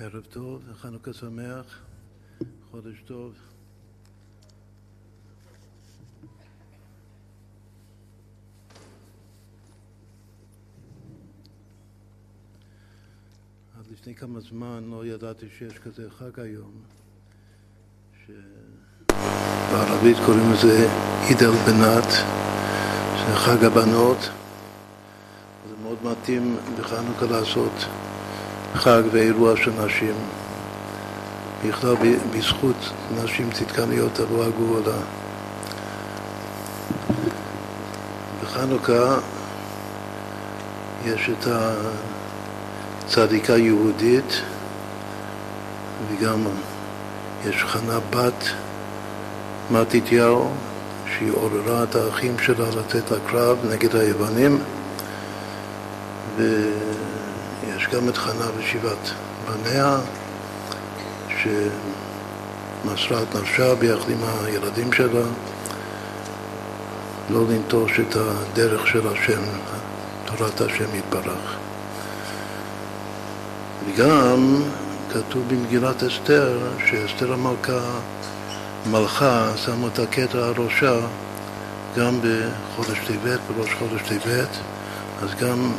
ערב טוב, חנוכה שמח, חודש טוב. עד לפני כמה זמן לא ידעתי שיש כזה חג היום, שבערבית קוראים לזה עיד אל-בנת, זה חג הבנות. זה מאוד מתאים בחנוכה לעשות חג ואירוע של נשים. בכלל בזכות נשים צדקניות תבוא הגאולה. בחנוכה יש את הצדיקה יהודית וגם יש חנה בת מתתיהו שהיא עוררה את האחים שלה לצאת לקרב נגד היוונים ו... יש גם את חנה ושבעת בניה, שמסרה את נפשה ביחד עם הילדים שלה, לא לנטוש את הדרך של השם, תורת השם יתברך. וגם כתוב במגילת אסתר, שאסתר המלכה מלכה, שמו את הקטע הראשה גם בחודש טבת, בראש חודש טבת, אז גם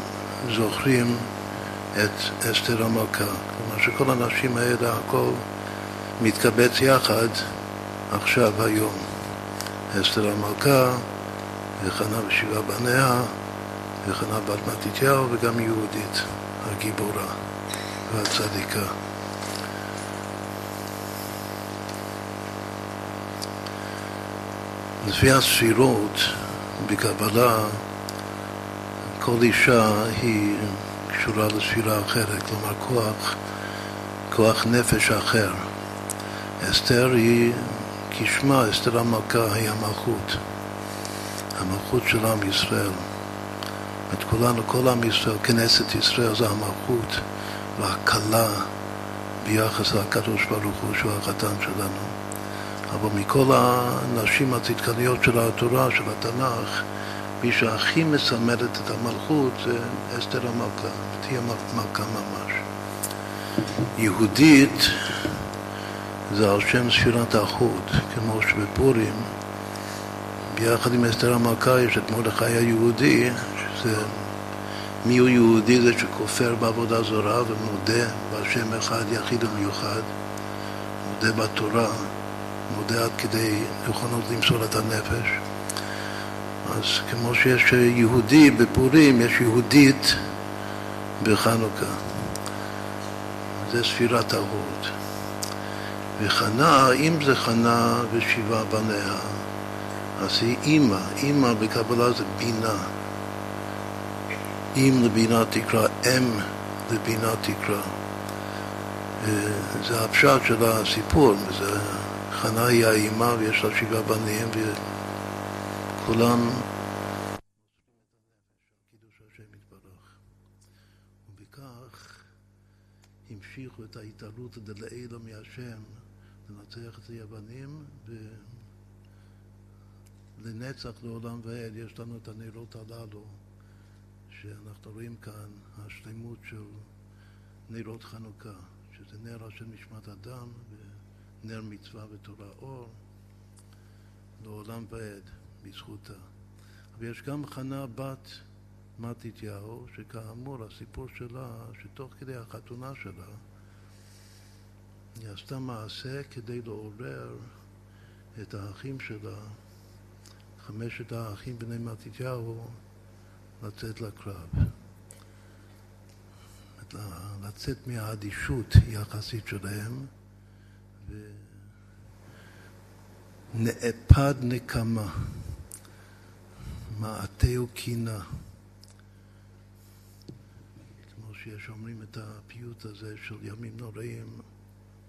זוכרים את אסתר המלכה. כלומר שכל הנשים האלה, הכל מתקבץ יחד עכשיו, היום. אסתר המלכה, וחנה ושבעה בניה, וחנה בת מתתיהו, וגם יהודית, הגיבורה והצדיקה. לפי הספירות בקבלה, כל אישה היא קשורה לספירה אחרת, כלומר כוח, כוח נפש אחר. אסתר היא, כשמה, אסתר המלכה היא המלכות, המלכות של עם ישראל. את כולנו, כל עם ישראל, כנסת ישראל זה המלכות והכלה ביחס לקדוש ברוך הוא שהוא החתן שלנו. אבל מכל הנשים הצדקניות של התורה, של התנ"ך, מי שהכי מסמלת את המלכות זה אסתר המלכה, ותהיה מלכה ממש. יהודית זה על שם ספירת האחות, כמו שבפורים, ביחד עם אסתר המלכה יש את מרדכי היהודי, שזה מי הוא יהודי זה שכופר בעבודה זרה ומודה בהשם אחד יחיד ומיוחד, מודה בתורה, מודה עד כדי נכונות למסור את הנפש. אז כמו שיש יהודי בפורים, יש יהודית בחנוכה. זה ספירת ההוד. וחנה, אם זה חנה ושבעה בניה, אז היא אימא. אימא בקבלה זה בינה. אם לבינה תקרא, אם לבינה תקרא. זה הפשט של הסיפור. זה, חנה היא האימא ויש לה שבעה בנים וכולם המשיכו את ההתעלות דלעילא מהשם לנצח את היוונים ולנצח לעולם ועד יש לנו את הנרות הללו שאנחנו רואים כאן, השלמות של נרות חנוכה שזה נר של נשמת אדם ונר מצווה ותורה. אור לעולם ועד בזכותה. אבל יש גם חנה בת מתתיהו, שכאמור הסיפור שלה, שתוך כדי החתונה שלה היא עשתה מעשה כדי לעורר את האחים שלה, חמשת האחים בני מתתיהו, לצאת לקרב. לצאת מהאדישות יחסית שלהם ונאפד נקמה, מעטהו קינה. כמו שיש אומרים את הפיוט הזה של ימים נוראים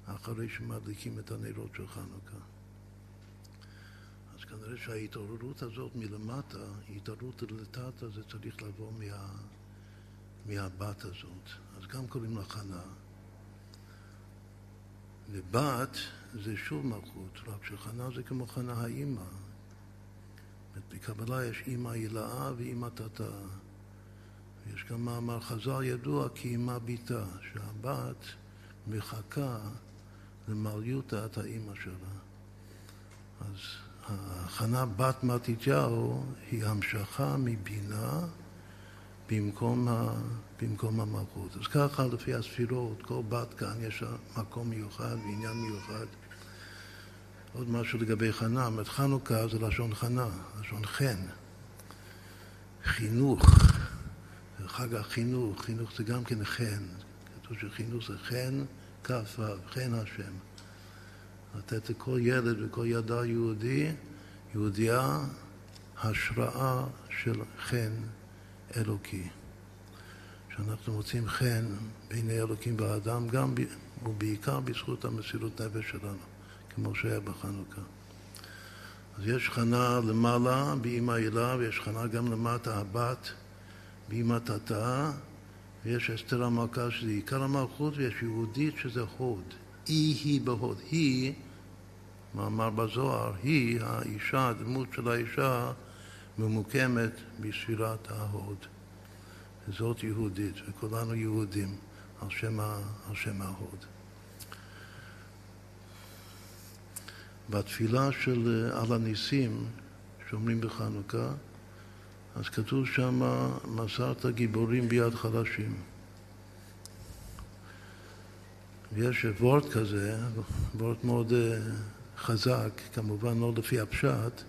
אחרי שמדליקים את הנרות של חנוכה. אז כנראה שההתעוררות הזאת מלמטה, התעוררות לטאטה, זה צריך לבוא מה, מהבת הזאת. אז גם קוראים לה חנה. ובת זה שוב מלכות, רק שחנה זה כמו חנה האימא. בקבלה יש אימא הילאה ואימא תתה. יש גם מאמר חז"ל ידוע כאימא ביתה, שהבת מחכה למליותת האימא שלה. אז החנה בת מתתיהו היא המשכה מבינה במקום, ה, במקום המלכות. אז ככה לפי הספירות, כל בת כאן יש מקום מיוחד ועניין מיוחד. עוד משהו לגבי חנה, זאת חנוכה זה לשון חנה, לשון חן. חינוך, חג החינוך, חינוך זה גם כן חן. כתוב שחינוך זה חן, כ"ו, חן השם. לתת לכל ילד וכל ילדה יהודי, יהודייה, השראה של חן אלוקי. שאנחנו מוצאים חן בעיני אלוקים באדם, גם ובעיקר בזכות המסירות נפש שלנו, כמו שהיה בחנוכה. אז יש חנה למעלה באמא הילה, ויש חנה גם למטה הבת באמא תתאה, ויש אסתר המלכה שזה עיקר המלכות, ויש יהודית שזה הוד. אי היא בהוד. היא, מאמר בזוהר, היא האישה, הדמות של האישה ממוקמת בספירת ההוד. וזאת יהודית, וכולנו יהודים על שם ההוד. בתפילה של על הניסים שאומרים בחנוכה, אז כתוב שם מסרת גיבורים ביד חלשים. ויש וורט כזה, וורט מאוד אה, חזק, כמובן לא לפי הפשט,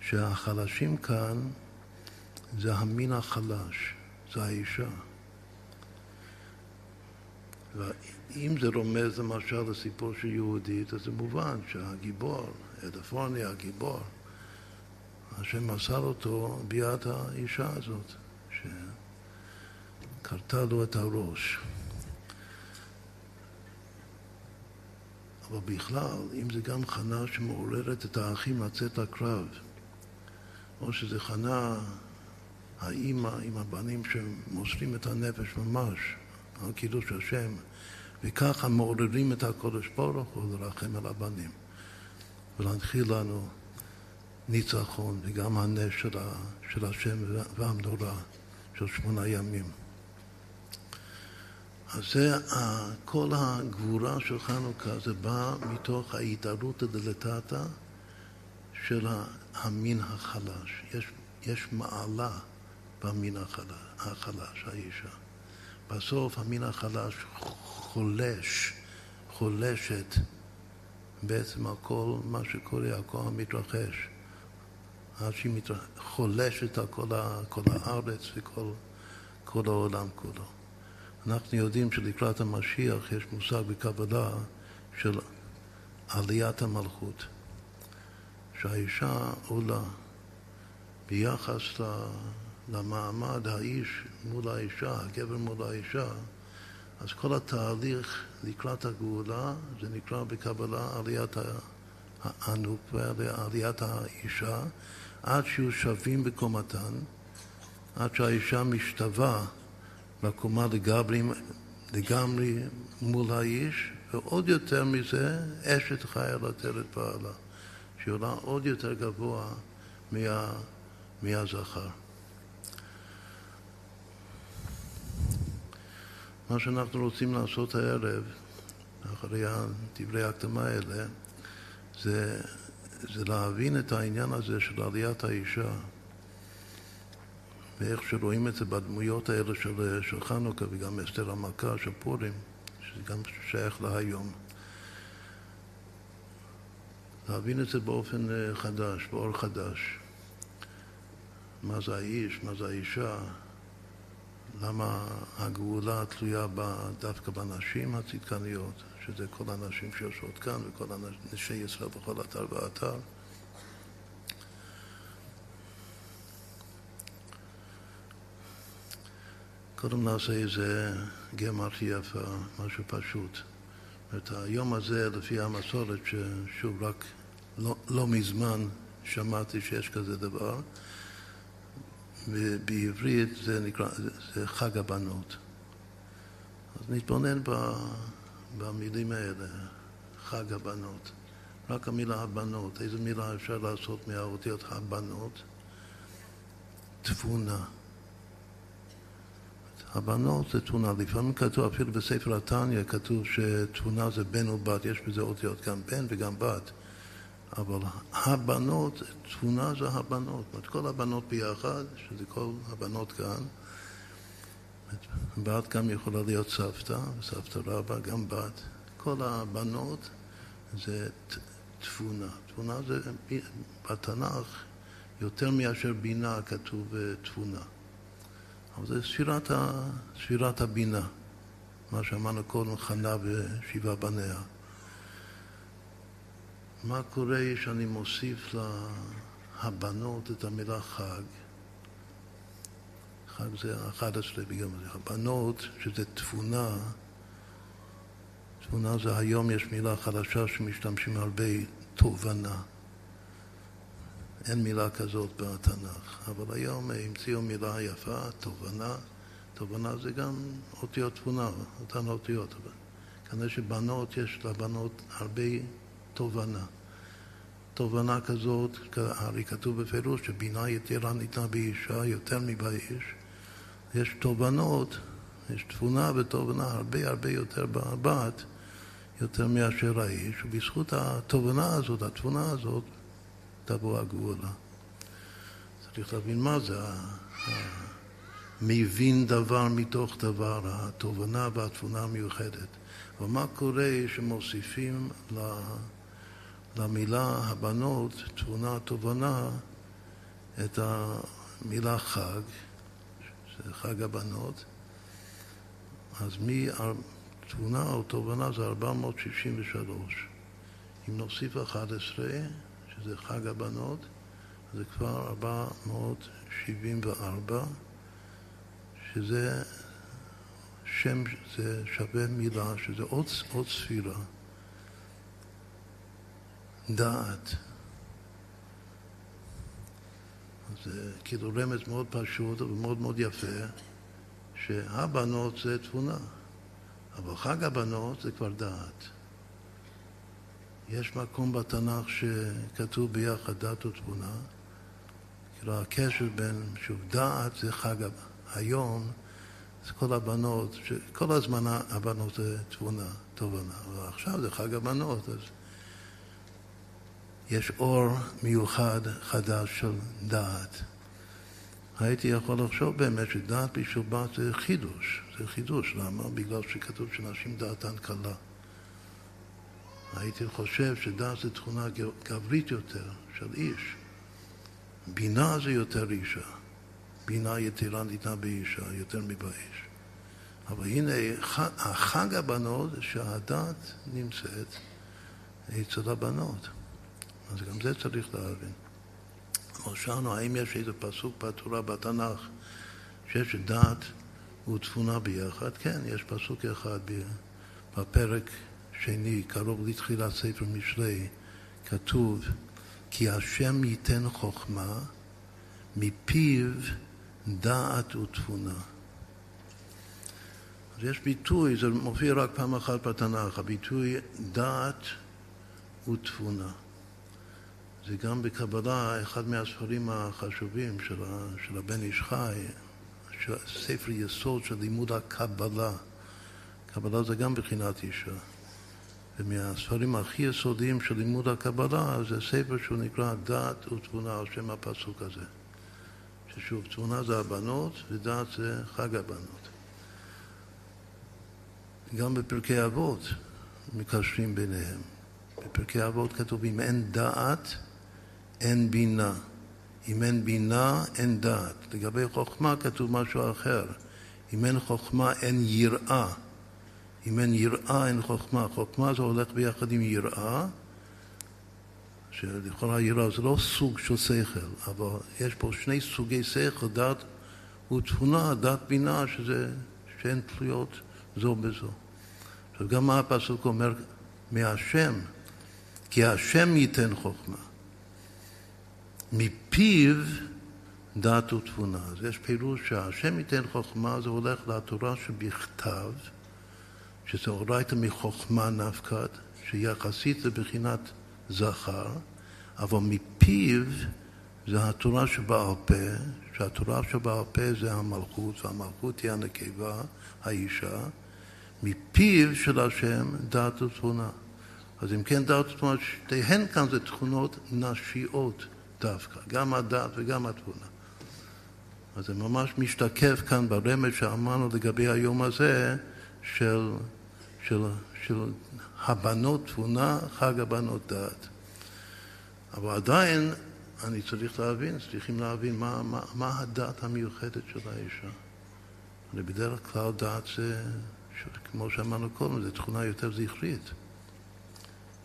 שהחלשים כאן זה המין החלש, זה האישה. ואם זה רומז למשל לסיפור של יהודית, אז זה מובן שהגיבור, אלפוניה, הגיבור, השם מסר אותו ביד האישה הזאת, שקרתה לו את הראש. אבל בכלל, אם זה גם חנה שמעוררת את האחים לצאת לקרב, או שזה חנה, האימא עם הבנים שמוסרים את הנפש ממש על קידוש השם, וככה מעוררים את הקודש ברוך הוא לרחם על הבנים ולהנחיל לנו ניצחון וגם הנס של, ה, של השם והמנורה של שמונה ימים. אז זה, כל הגבורה של חנוכה זה בא מתוך ההתערותא דלתתא של המין החלש. יש, יש מעלה במין החלש, החלש, האישה. בסוף המין החלש חולש, חולשת בעצם על כל מה שקורה, על כל המתרחש. עד שהיא מתרח... חולשת על כל, ה... כל הארץ וכל כל העולם כולו. אנחנו יודעים שלקראת המשיח יש מושג בקבלה של עליית המלכות, שהאישה עולה ביחס למעמד האיש מול האישה, הגבר מול האישה, אז כל התהליך לקראת הגאולה זה נקרא בקבלה עליית הנוקבה, עליית האישה, עד שיהיו שווים בקומתן, עד שהאישה משתווה בקומה לגמרי, לגמרי מול האיש, ועוד יותר מזה, אשת חיה לתת בעלה, שהיא עולה עוד יותר גבוה מה, מהזכר. מה שאנחנו רוצים לעשות הערב, אחרי דברי ההקדמה האלה, זה, זה להבין את העניין הזה של עליית האישה ואיך שרואים את זה בדמויות האלה של, של חנוכה וגם אסתר המלכה של פורים, שזה גם שייך להיום. להבין את זה באופן אה, חדש, באור חדש. מה זה האיש, מה זה האישה, למה הגאולה תלויה דווקא בנשים הצדקניות, שזה כל הנשים שיושבות כאן וכל נשי ישראל בכל אתר ואתר. קודם נעשה איזה גמרתי יפה, משהו פשוט. את היום הזה, לפי המסורת, ששוב, רק לא, לא מזמן שמעתי שיש כזה דבר, ובעברית זה נקרא, זה חג הבנות. אז נתבונן במילים האלה, חג הבנות. רק המילה הבנות, איזה מילה אפשר לעשות מהאותיות הבנות? תבונה. הבנות זה תבונה. לפעמים כתוב, אפילו בספר התניא כתוב שתבונה זה בן ובת, יש בזה אותיות גם בן וגם בת. אבל הבנות, תבונה זה הבנות. זאת אומרת, כל הבנות ביחד, שזה כל הבנות כאן. בת גם יכולה להיות סבתא, סבתא רבא, גם בת. כל הבנות זה תבונה. תבונה זה בתנ"ך יותר מאשר בינה כתוב אה, תבונה. אבל זה ספירת, ה, ספירת הבינה, מה שאמרנו קודם, חנה ושבעה בניה. מה קורה שאני מוסיף להבנות את המילה חג? חג זה 11 ביום הזה. הבנות, שזה תבונה, תבונה זה היום יש מילה חדשה שמשתמשים הרבה, תובנה. אין מילה כזאת בתנ"ך, אבל היום המציאו מילה יפה, תובנה. תובנה זה גם אותיות תבונה, אותן אותיות. כנראה שבנות, יש לבנות הרבה תובנה. תובנה כזאת, הרי כתוב בפירוש שבינה יתרה ניתנה באישה יותר מבאיש. יש תובנות, יש תבונה ותובנה הרבה הרבה יותר בבת, יותר מאשר האיש, ובזכות התובנה הזאת, התבונה הזאת, תבוא הגאולה. צריך להבין מה זה מבין דבר מתוך דבר, התובנה והתבונה המיוחדת. אבל מה קורה שמוסיפים למילה הבנות, תבונה, תובנה, את המילה חג, שזה חג הבנות, אז מתבונה או תובנה זה 463. אם נוסיף 11, שזה חג הבנות, זה כבר 474, שזה שם, זה שווה מילה, שזה עוד, עוד ספירה. דעת. זה כאילו רמז מאוד פשוט ומאוד מאוד יפה, שהבנות זה תבונה, אבל חג הבנות זה כבר דעת. יש מקום בתנ"ך שכתוב ביחד דת ותבונה, כאילו הקשר בין, שוב, דעת זה חג היום, זה כל הבנות, כל הזמן הבנות זה תבונה, תובנה, אבל עכשיו זה חג הבנות, אז יש אור מיוחד חדש של דעת. הייתי יכול לחשוב באמת שדעת בשבת זה חידוש, זה חידוש, למה? בגלל שכתוב שנשים דעתן קלה. הייתי חושב שדעת זה תכונה גברית יותר, של איש. בינה זה יותר אישה. בינה יתרה ניתנה באישה, יותר מבאיש. אבל הנה, החג הבנות שהדת נמצאת אצל הבנות. אז גם זה צריך להבין. אבל שאלנו, האם יש איזה פסוק בתורה בתנ"ך שיש דעת ותבונה ביחד? כן, יש פסוק אחד בפרק שני, קרוב לתחילת ספר משלי, כתוב כי השם ייתן חוכמה מפיו דעת ותבונה. אז יש ביטוי, זה מופיע רק פעם אחת בתנ"ך, הביטוי דעת ותבונה. זה גם בקבלה, אחד מהספרים החשובים של, של הבן איש חי, ספר יסוד של לימוד הקבלה. קבלה זה גם בחינת אישה. ומהספרים הכי יסודיים של לימוד הקבלה זה ספר שהוא נקרא דת ותבונה על שם הפסוק הזה. ששוב, תבונה זה הבנות ודת זה חג הבנות. גם בפרקי אבות מקשרים ביניהם. בפרקי אבות כתוב אם אין דעת אין בינה. אם אין בינה, אין דעת. לגבי חוכמה כתוב משהו אחר. אם אין חוכמה, אין יראה. אם אין יראה, אין חוכמה. חוכמה זה הולך ביחד עם יראה, שלכאורה יראה זה לא סוג של שכל, אבל יש פה שני סוגי שכל, דת ותבונה, דת בינה, שזה, שהן תלויות זו בזו. עכשיו, גם מה הפסוק אומר? מהשם, כי השם ייתן חוכמה. מפיו דת ותבונה. אז יש פירוש שהשם ייתן חוכמה, זה הולך לתורה שבכתב, שזה אורייתא מחוכמה נפקד, שיחסית לבחינת זכר, אבל מפיו זה התורה שבעל פה, שהתורה שבעל פה זה המלכות, והמלכות היא הנקבה, האישה, מפיו של השם דעת ותבונה. אז אם כן דעת ותבונה, שתיהן כאן זה תכונות נשיות דווקא, גם הדעת וגם התבונה. אז זה ממש משתקף כאן ברמז שאמרנו לגבי היום הזה של, של, של הבנות תבונה, חג הבנות דעת. אבל עדיין אני צריך להבין, צריכים להבין מה, מה, מה הדת המיוחדת של האישה. בדרך כלל דת זה, כמו שאמרנו קודם, זו תכונה יותר זכרית.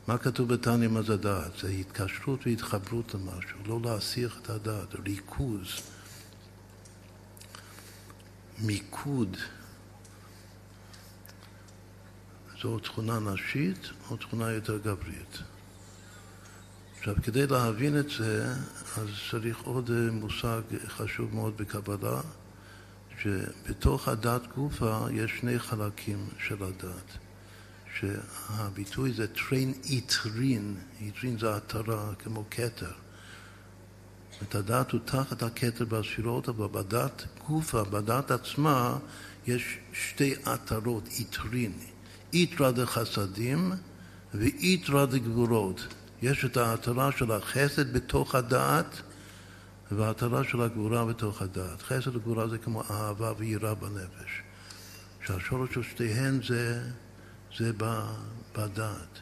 מה כתוב בתניא מה זה דעת? זה התקשרות והתחברות למשהו, לא להסיח את הדעת, ריכוז, מיקוד. זו תכונה נשית או תכונה יותר גברית. עכשיו, כדי להבין את זה, אז צריך עוד מושג חשוב מאוד בקבלה, שבתוך הדת גופה יש שני חלקים של הדת. שהביטוי זה תרין עיטרין, עיטרין זה עטרה, כמו כתר. את הדעת הוא תחת הכתר בספירות, אבל בדעת גופה, בדעת עצמה, יש שתי עטרות, עיטרין. עיטרא דחסדים ועיטרא דגבורות. יש את העטרה של החסד בתוך הדעת והעטרה של הגבורה בתוך הדעת. חסד וגבורה זה כמו אהבה ויראה בנפש. שהשורש של שתיהן זה זה בדעת.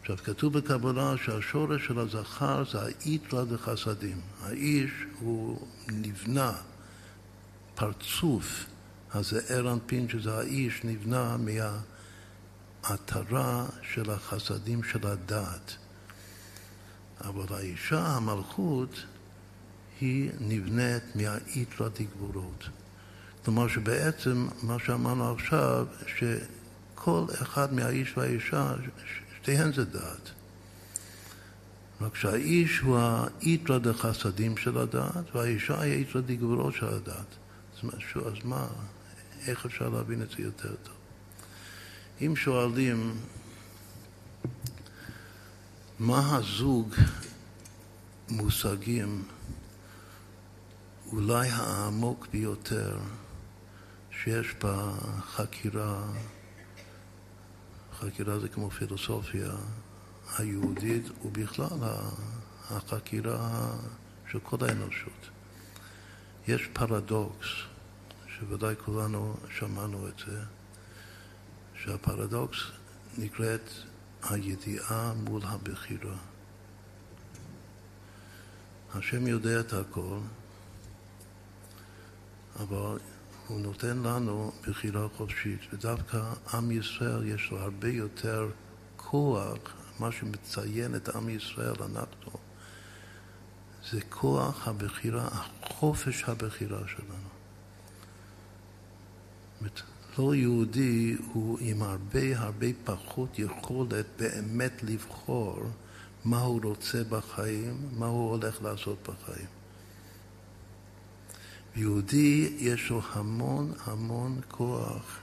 עכשיו, כתוב בקבלה שהשורש של הזכר זה האיתרא דחסדים. האיש הוא נבנה, פרצוף הזעיר אנפין, שזה האיש, נבנה מהעטרה של החסדים של הדעת. אבל האישה, המלכות, היא נבנית מהאיתרא דגבורות. כלומר שבעצם מה שאמרנו עכשיו, ש... כל אחד מהאיש והאישה, שתיהן זה דעת. רק שהאיש הוא האיתרא דחסדים של הדעת, והאישה היא האיתרא דגבורות של הדעת. אז, מה, איך אפשר להבין את זה יותר טוב? אם שואלים מה הזוג מושגים אולי העמוק ביותר שיש בחקירה חקירה זה כמו פילוסופיה היהודית ובכלל החקירה של כל האנושות. יש פרדוקס, שוודאי כולנו שמענו את זה, שהפרדוקס נקראת הידיעה מול הבחירה. השם יודע את הכל, אבל הוא נותן לנו בחירה חופשית, ודווקא עם ישראל יש לו הרבה יותר כוח, מה שמציין את עם ישראל, אנחנו, זה כוח הבחירה, חופש הבחירה שלנו. זאת לא יהודי הוא עם הרבה הרבה פחות יכולת באמת לבחור מה הוא רוצה בחיים, מה הוא הולך לעשות בחיים. יהודי יש לו המון המון כוח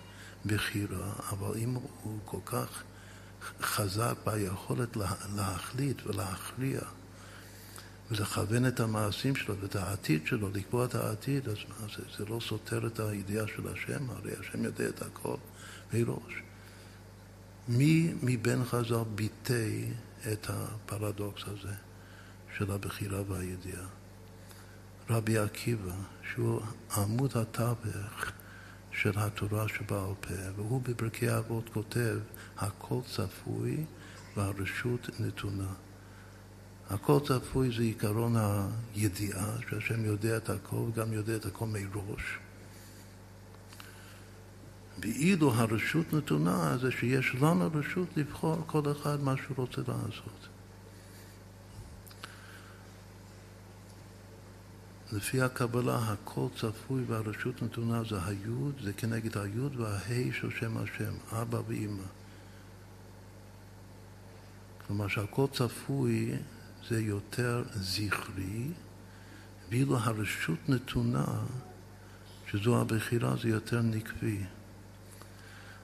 בחירה, אבל אם הוא כל כך חזק ביכולת להחליט ולהכריע ולכוון את המעשים שלו ואת העתיד שלו, לקבוע את העתיד, אז מה זה? זה לא סותר את הידיעה של השם, הרי השם יודע את הכל מראש. מי מבין חז"ל ביטא את הפרדוקס הזה של הבחירה והידיעה? רבי עקיבא, שהוא עמוד התווך של התורה שבעל פה, והוא בפרקי אבות כותב, הכל צפוי והרשות נתונה. הכל צפוי זה עיקרון הידיעה, שהשם יודע את הכל וגם יודע את הכל מראש. ואילו הרשות נתונה זה שיש לנו רשות לבחור כל אחד מה שהוא רוצה לעשות. לפי הקבלה הכל צפוי והרשות נתונה זה היוד, זה כנגד היוד וההי של שם השם, אבא ואימא. כלומר שהכל צפוי זה יותר זכרי, ואילו הרשות נתונה, שזו הבחירה, זה יותר נקבי.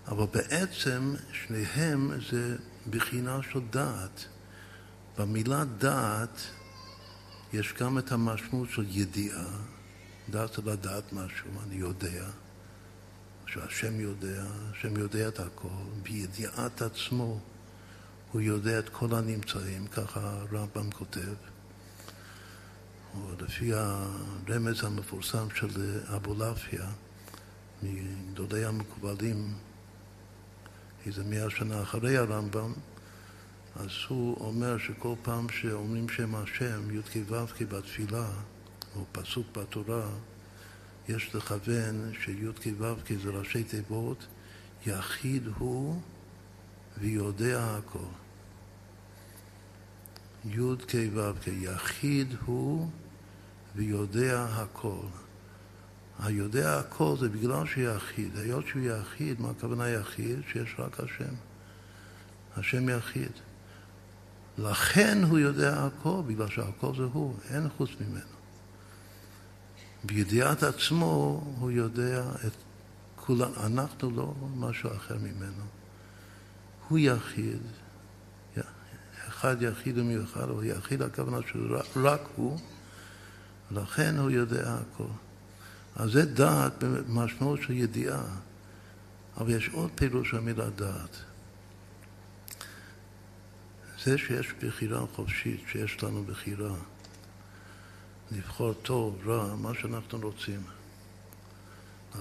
אבל בעצם שניהם זה בחינה של דעת. במילה דעת יש גם את המשמעות של ידיעה דעת לדעת משהו, אני יודע, שהשם יודע, השם יודע את הכל, בידיעת עצמו הוא יודע את כל הנמצאים, ככה הרמב"ם כותב. לפי הרמז המפורסם של אבולעפיה, מגדולי המקובלים, איזה מאה שנה אחרי הרמב"ם, אז הוא אומר שכל פעם שאומרים שם השם, י"ק ו"ק בתפילה, או פסוק בתורה, יש לכוון שי"ק ו"ק זה ראשי תיבות, יחיד הוא ויודע הכל. י"ק ו"ק, יחיד הוא ויודע הכל. היודע הכל זה בגלל שיחיד. היות שהוא יחיד, מה הכוונה יחיד? שיש רק השם. השם יחיד. לכן הוא יודע הכל, בגלל שהכל זה הוא, אין חוץ ממנו. בידיעת עצמו הוא יודע את כולם, אנחנו לא משהו אחר ממנו. הוא יחיד, אחד יחיד ומיוחד, אבל יחיד הכוונה שרק הוא, לכן הוא יודע הכל. אז זה דעת במשמעות של ידיעה, אבל יש עוד פירוש של המילה דעת. זה שיש בחירה חופשית, שיש לנו בחירה, לבחור טוב, רע, מה שאנחנו רוצים.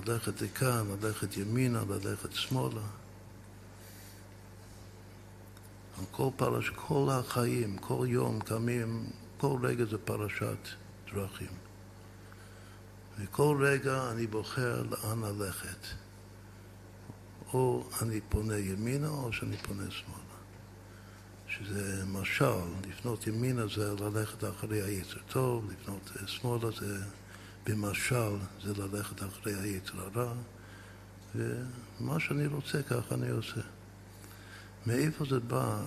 ללכת לכאן, ללכת ימינה, ללכת שמאלה. על כל פרש, כל החיים, כל יום קמים, כל רגע זה פרשת דרכים. וכל רגע אני בוחר לאן ללכת. או אני פונה ימינה או שאני פונה שמאלה. שזה משל, לפנות ימינה זה ללכת אחרי היצר טוב, לפנות שמאלה זה במשל, זה ללכת אחרי היצר הרע, ומה שאני רוצה ככה אני עושה. מאיפה זה בא,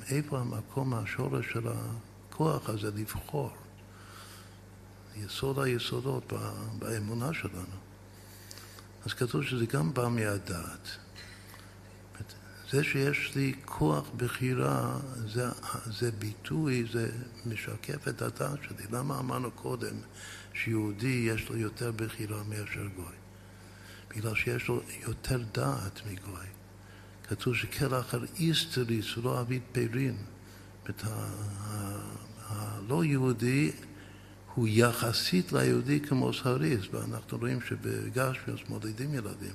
מאיפה המקום, השורש של הכוח הזה לבחור? יסוד היסודות באמונה שלנו. אז כתוב שזה גם בא מהדעת. זה שיש לי כוח בחירה, זה, זה ביטוי, זה משקף את הדעת שלי. למה אמרנו קודם שיהודי יש לו יותר בחירה מאשר גוי? בגלל שיש לו יותר דעת מגוי. כתוב שכל אחר איסטריס ולא אבית פרין. הלא יהודי הוא יחסית ליהודי כמו סריס, ואנחנו רואים שבגשמיוס מודדים ילדים.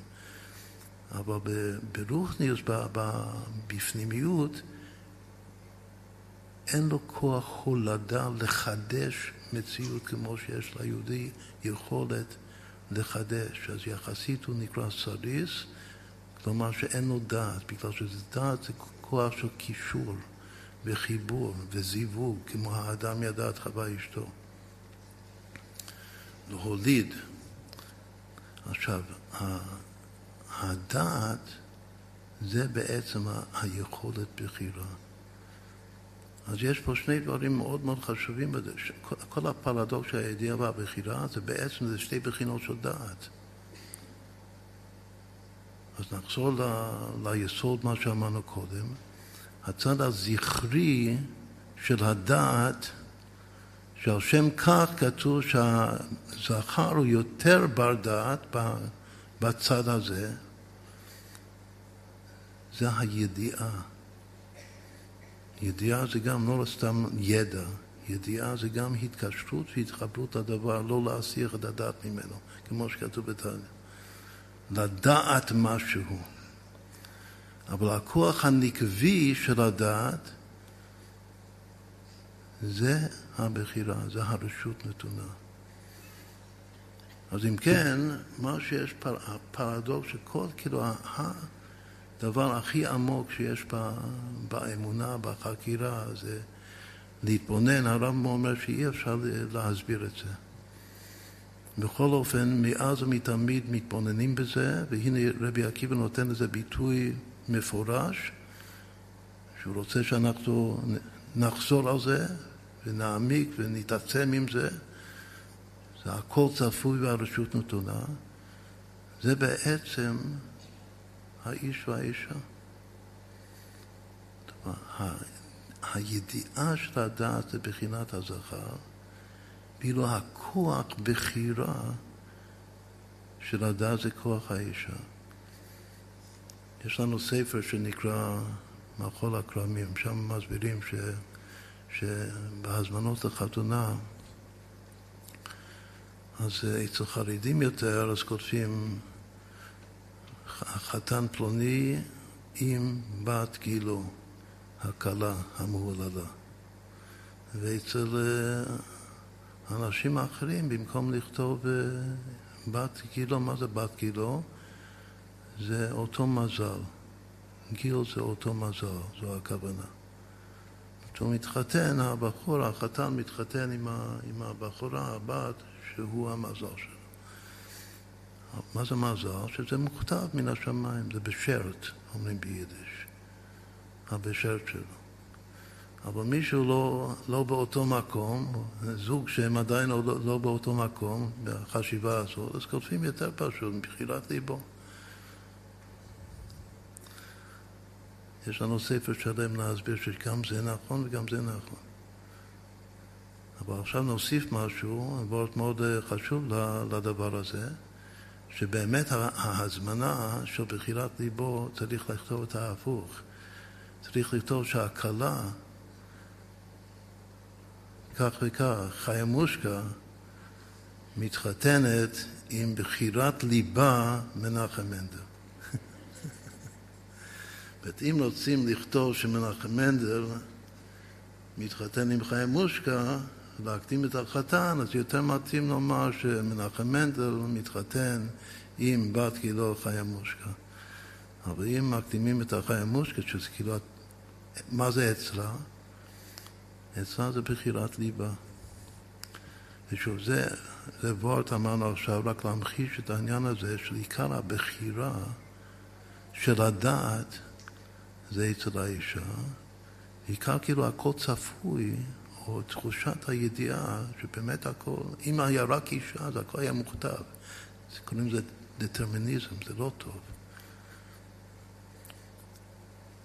אבל ברוחניוס, בפנימיות, אין לו כוח הולדה לחדש מציאות כמו שיש ליהודי יכולת לחדש. אז יחסית הוא נקרא סריס, כלומר שאין לו דעת, בגלל שזה דעת זה כוח של קישור וחיבור וזיווג, כמו האדם ידע את חווה אשתו. להוליד. עכשיו, הדעת זה בעצם היכולת בחירה. אז יש פה שני דברים מאוד מאוד חשובים בזה. כל הפרדוקס של הידיעה והבחירה זה בעצם זה שתי בחינות של דעת. אז נחזור ל, ליסוד מה שאמרנו קודם. הצד הזכרי של הדעת, שעל שם כך כתוב שהזכר הוא יותר בר דעת בצד הזה, זה הידיעה. ידיעה זה גם לא סתם ידע, ידיעה זה גם התקשרות והתחברות לדבר, לא להסיר את הדעת ממנו, כמו שכתוב בתניא. לדעת משהו. אבל הכוח הנקבי של הדעת זה הבחירה, זה הרשות נתונה. אז אם כן, מה שיש, פר, הפרדוקס שכל, כאילו, הדבר הכי עמוק שיש באמונה, בחקירה, זה להתבונן. הרב אומר שאי אפשר להסביר את זה. בכל אופן, מאז ומתמיד מתבוננים בזה, והנה רבי עקיבא נותן לזה ביטוי מפורש, שהוא רוצה שאנחנו נחזור על זה ונעמיק ונתעצם עם זה. זה הכל צפוי והרשות נתונה. זה בעצם האיש והאישה. הידיעה של הדעת זה בחינת הזכר, ואילו הכוח בחירה של הדעת זה כוח האישה. יש לנו ספר שנקרא מחול הכרמים, שם מסבירים ש, שבהזמנות לחתונה, אז אצל חרדים יותר, אז כותבים חתן פלוני עם בת גילו, הכלה המהוללה. ואצל אה, אנשים האחרים, במקום לכתוב אה, בת גילו, מה זה בת גילו? זה אותו מזל. גיל זה אותו מזל, זו הכוונה. כשהוא מתחתן, הבחור, החתן מתחתן עם הבחורה, הבת, שהוא המזל שלו. מה זה מזל? שזה מוכתב מן השמיים, זה בשרט, אומרים ביידיש. הבשרט שלו. אבל מישהו לא, לא באותו מקום, זוג שהם עדיין לא, לא באותו מקום, בחשיבה הזאת, אז כותבים יותר פשוט, מבחירת ליבו. יש לנו ספר שלם להסביר שגם זה נכון וגם זה נכון. אבל עכשיו נוסיף משהו, וורט מאוד אה, חשוב לדבר הזה, שבאמת ההזמנה של בחירת ליבו צריך לכתוב את ההפוך. צריך לכתוב שהכלה, כך וכך, חיה מושקה, מתחתנת עם בחירת ליבה מנחם מנדל. זאת אם רוצים לכתוב שמנחם מנדל מתחתן עם חיים מושקה, להקדים את החתן, אז יותר מתאים לומר שמנחם מנדל מתחתן עם בת גילו חיים מושקה. אבל אם מקדימים את החיים מושקה, שזה כאילו, מה זה אצלה? אצלה זה בחירת ליבה. ושוב, זה, זה וורט אמרנו עכשיו, רק להמחיש את העניין הזה של עיקר הבחירה של הדעת זה אצל האישה, עיקר כאילו הכל צפוי, או תחושת הידיעה שבאמת הכל, אם היה רק אישה, אז הכל היה מוכתב. קוראים לזה דטרמיניזם, זה לא טוב.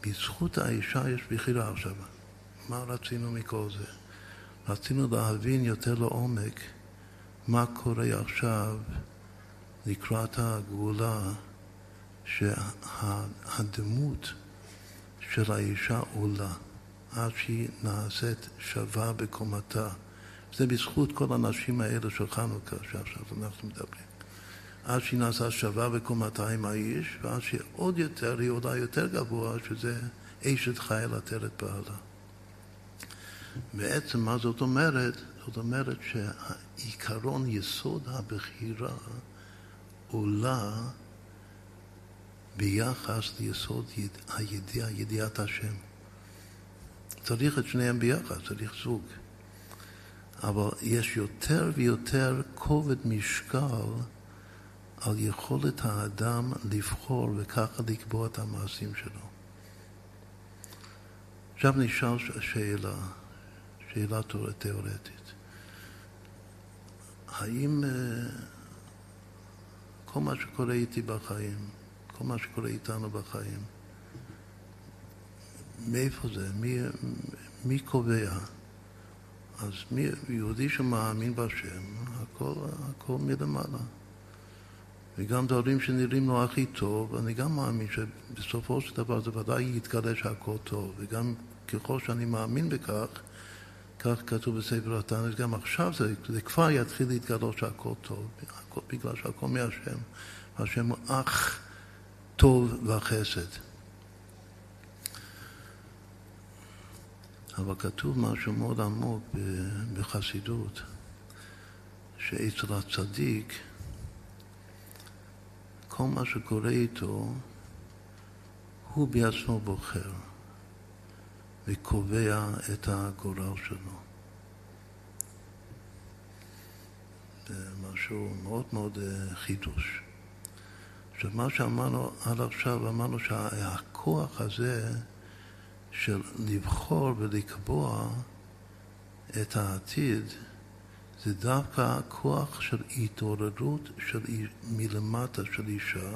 בזכות האישה יש בחירה עכשיו. מה רצינו מכל זה? רצינו להבין יותר לעומק מה קורה עכשיו לקראת הגאולה, שהדמות של האישה עולה עד שהיא נעשית שווה בקומתה. זה בזכות כל הנשים האלה של חנוכה שעכשיו אנחנו מדברים. עד שהיא נעשה שווה בקומתה עם האיש, ועד שעוד יותר, היא עולה יותר גבוה, שזה אשת חיל עטרת בעלה. בעצם מה זאת אומרת? זאת אומרת שהעיקרון יסוד הבחירה עולה ביחס ליסוד הידיעה, ידיעת השם. צריך את שניהם ביחד, צריך זוג. אבל יש יותר ויותר כובד משקל על יכולת האדם לבחור וככה לקבוע את המעשים שלו. עכשיו נשאל שאלה, שאלה תיאורטית. האם אה, כל מה שקורה איתי בחיים, כל מה שקורה איתנו בחיים. מאיפה זה? מי, מי קובע? אז מי, יהודי שמאמין בהשם, הכל, הכל מלמעלה. וגם דברים שנראים לו הכי טוב, אני גם מאמין שבסופו של דבר זה ודאי יתגלה שהכל טוב. וגם ככל שאני מאמין בכך, כך כתוב בספר התנ"ך, גם עכשיו זה, זה כבר יתחיל להתגלות שהכל טוב, בגלל שהכל מהשם. השם אך טוב והחסד. אבל כתוב משהו מאוד עמוק בחסידות, שאצל הצדיק, כל מה שקורה איתו, הוא בעצמו בוחר וקובע את הגורל שלו. זה משהו מאוד מאוד אה, חידוש. עכשיו, מה שאמרנו עד עכשיו, אמרנו שהכוח הזה של לבחור ולקבוע את העתיד, זה דווקא הכוח של התעוררות של מלמטה של אישה,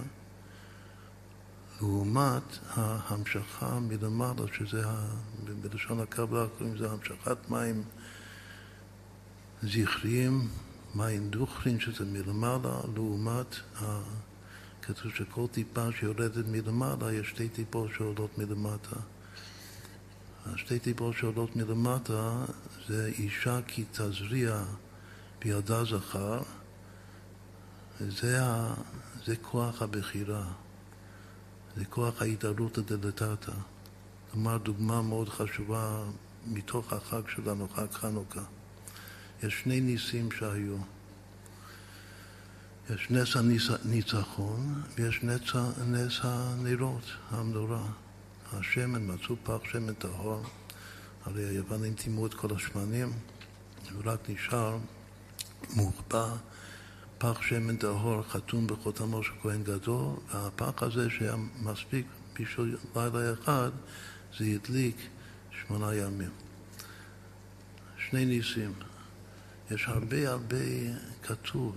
לעומת ההמשכה מלמעלה, שזה, בלשון הקבלה קוראים לזה המשכת מים זכריים, מים דוכרין, שזה מלמעלה, לעומת, כתוב שכל טיפה שיורדת מלמעלה, יש שתי טיפות שעולות מלמטה. השתי טיפות שעולות מלמטה זה אישה כי תזריע בידה זכר, זה, ה, זה כוח הבחירה, זה כוח ההתערותא דלתתא. כלומר, דוגמה מאוד חשובה מתוך החג שלנו, חג חנוכה. יש שני ניסים שהיו. יש נס הניצחון ויש נס, נס הנרות, המנורה. השמן, מצאו פח שמן טהור, הרי היוונים טימאו את כל השמנים, ורק נשאר מוחבא פח שמן טהור חתום בחותמו של כהן גדול, והפח הזה שהיה מספיק בשביל לילה אחד, זה הדליק שמונה ימים. שני ניסים. יש הרבה הרבה כתוב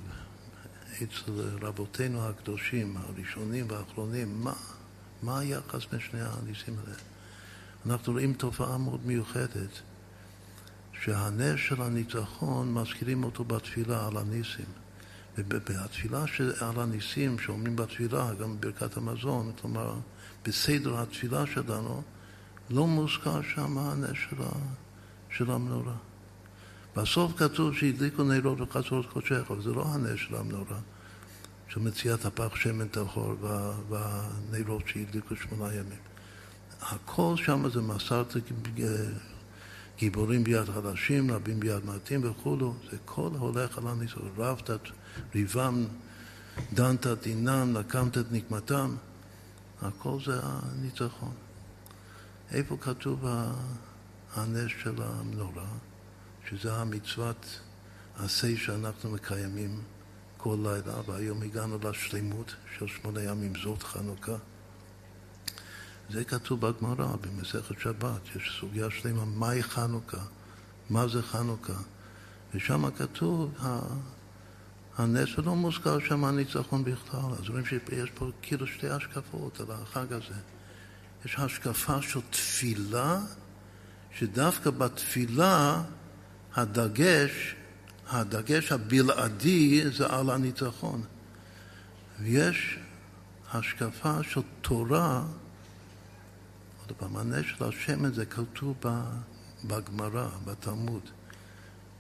אצל רבותינו הקדושים, הראשונים והאחרונים, מה, מה היחס בין שני הניסים האלה. אנחנו רואים תופעה מאוד מיוחדת, שהנס של הניצחון, מזכירים אותו בתפילה על הניסים. ובתפילה על הניסים שאומרים בתפילה, גם בברכת המזון, כלומר, בסדר התפילה שלנו, לא מוזכר שם הנס של, של המנורה. בסוף כתוב שהדליקו נרות וחצרות קודשך, אבל זה לא הנס של המנורה, של מציאת הפח שמן טהור והנרות שהדליקו שמונה ימים. הכל שם זה מסרת גיבורים ביד חדשים, רבים ביד מעטים וכולו, זה כל הולך על הניסון. רבת ריבם, דנת דינם, נקמת את נקמתם, הכל זה הניצחון. איפה כתוב הנס של המנורה? שזה המצוות עשה שאנחנו מקיימים כל לילה, והיום הגענו לשלמות של שמונה ימים, זאת חנוכה. זה כתוב בגמרא, במסכת שבת, יש סוגיה שלמה, מהי חנוכה? מה זה חנוכה? ושם כתוב, הנס לא מוזכר שם הניצחון בכלל. אז רואים שיש פה כאילו שתי השקפות על החג הזה. יש השקפה של תפילה, שדווקא בתפילה הדגש, הדגש הבלעדי זה על הניצחון. ויש השקפה של תורה, עוד פעם, הנס של השמן זה כתוב בגמרא, בתלמוד,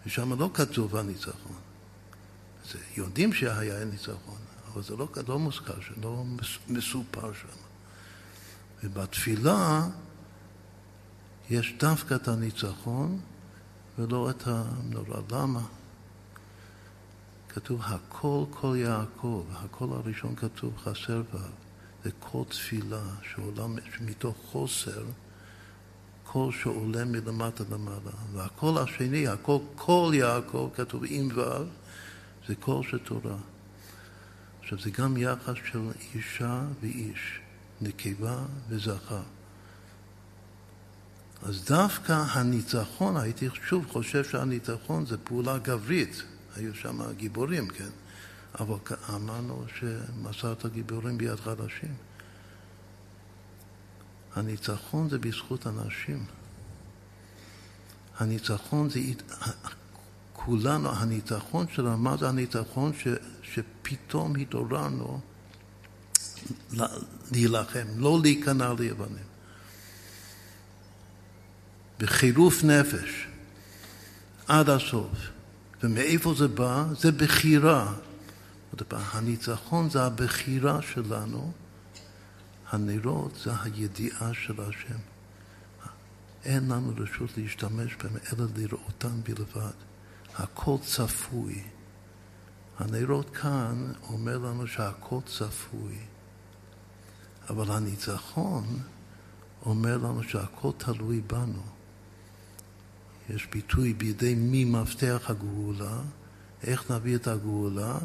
ושם לא כתוב הניצחון. זה, יודעים שהיה ניצחון, אבל זה לא, לא מוזכר, לא מסופר שם. ובתפילה יש דווקא את הניצחון ולא את הנורא. למה? כתוב הכל כל יעקב, הכל הראשון כתוב חסר ו', זה כל תפילה שעולה מתוך חוסר, קול שעולה מלמטה למעלה, והקול השני, הקול קול יעקב, כתוב עם ו', זה קול של תורה. עכשיו זה גם יחס של אישה ואיש, נקבה וזכר. אז דווקא הניצחון, הייתי שוב חושב שהניצחון זה פעולה גברית, היו שם גיבורים, כן? אבל אמרנו שמסרת גיבורים ביד חלשים. הניצחון זה בזכות אנשים. הניצחון זה... כולנו, הניצחון שלנו, מה זה הניצחון? ש, שפתאום התעוררנו להילחם, לא להיכנע ליוונים. בחירוף נפש עד הסוף. ומאיפה זה בא? זה בחירה. הניצחון זה הבחירה שלנו, הנרות זה הידיעה של השם. אין לנו רשות להשתמש בהם אלא לראותם בלבד. הכל צפוי. הנרות כאן אומר לנו שהכל צפוי. אבל הניצחון אומר לנו שהכל תלוי בנו. יש ביטוי בידי מי מפתח הגאולה, איך נביא את הגאולה?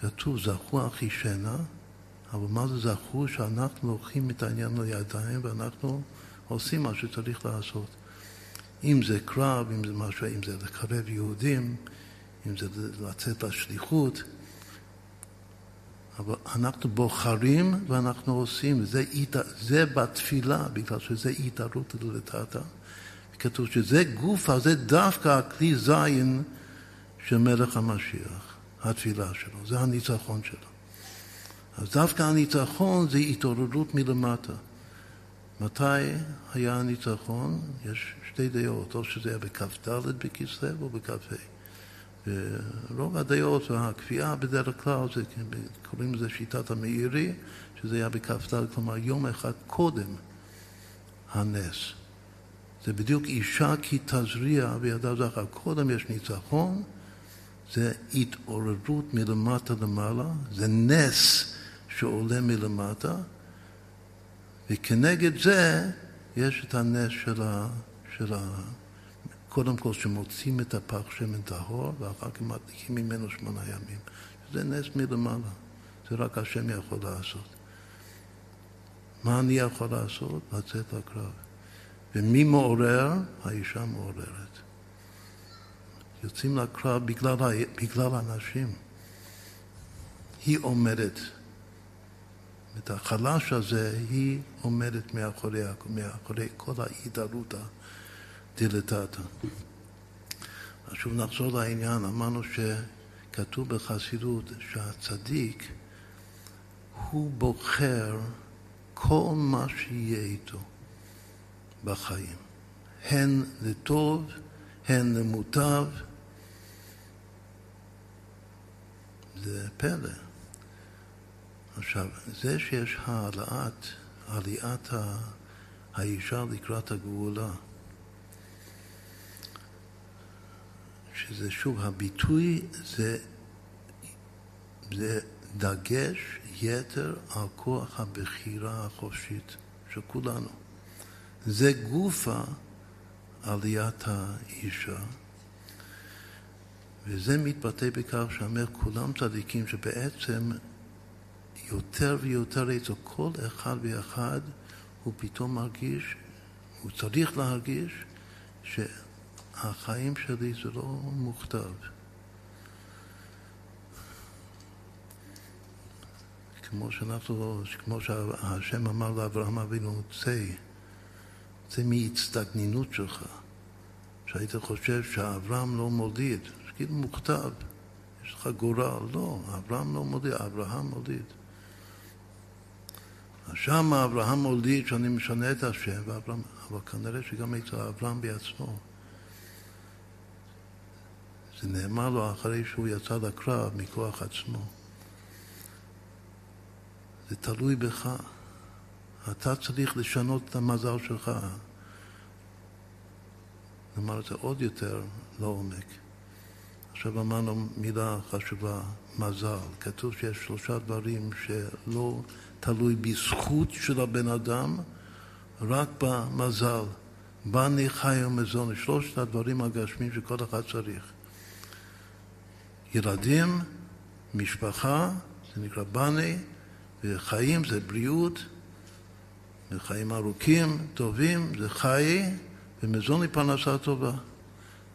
כתוב, זכו אחישנה, אבל מה זה זכו? שאנחנו לוקחים את העניין לידיים ואנחנו עושים מה שצריך לעשות. אם זה קרב, אם זה משהו, אם זה לקרב יהודים, אם זה לצאת לשליחות, אבל אנחנו בוחרים ואנחנו עושים, זה, זה בתפילה, בגלל שזה התערות לדתתא. כתוב שזה גופה, זה דווקא הכלי זין של מלך המשיח, התפילה שלו, זה הניצחון שלו. אז דווקא הניצחון זה התעוררות מלמטה. מתי היה הניצחון? יש שתי דעות, או שזה היה בכ"ד בכסלו או בכ"ה. ורוב הדעות והקביעה בדרך כלל, זה, קוראים לזה שיטת המאירי, שזה היה בכ"ד, כלומר יום אחד קודם הנס. זה בדיוק אישה כי תזריע בידה זכר. קודם יש ניצחון, זה התעוררות מלמטה למעלה, זה נס שעולה מלמטה, וכנגד זה יש את הנס של ה... של ה קודם כל שמוצאים את הפח שמן טהור, ואחר כך מדליקים ממנו שמונה ימים. זה נס מלמעלה, זה רק השם יכול לעשות. מה אני יכול לעשות? לצאת לקרב. ומי מעורר? האישה מעוררת. יוצאים לקרב בגלל, בגלל האנשים. היא עומדת. את החלש הזה, היא עומדת מאחורי, מאחורי כל ההידרותא דילתתא. שוב נחזור לעניין, אמרנו שכתוב בחסידות שהצדיק הוא בוחר כל מה שיהיה איתו בחיים, הן לטוב, הן למוטב. זה פלא. עכשיו, זה שיש העלאת, עליית האישה לקראת הגאולה, שזה שוב, הביטוי זה, זה דגש יתר על כוח הבחירה החופשית של כולנו. זה גופה עליית האישה, וזה מתבטא בכך שאומר כולם צדיקים שבעצם יותר ויותר אצל כל אחד ואחד הוא פתאום מרגיש, הוא צריך להרגיש שהחיים שלי זה לא מוכתב. כמו שאנחנו, כמו שהשם אמר לאברהם אבינו, צא, צא מהצטגנינות שלך, שהיית חושב שאברהם לא מוליד, כאילו מוכתב, יש לך גורל, לא, אברהם לא מוליד, אברהם מוליד. שם אברהם מוליד שאני משנה את השם, ואברהם, אבל כנראה שגם אצל אברהם בעצמו. זה נאמר לו אחרי שהוא יצא לקרב מכוח עצמו. זה תלוי בך. אתה צריך לשנות את המזל שלך. נאמר את זה עוד יותר לעומק. עכשיו אמרנו מילה חשובה, מזל. כתוב שיש שלושה דברים שלא תלוי בזכות של הבן אדם, רק במזל. בני חי ומזון, שלושת הדברים הגשמיים שכל אחד צריך. ילדים, משפחה, זה נקרא בני, וחיים זה בריאות, וחיים ארוכים, טובים, זה חי, ומזון היא פרנסה טובה.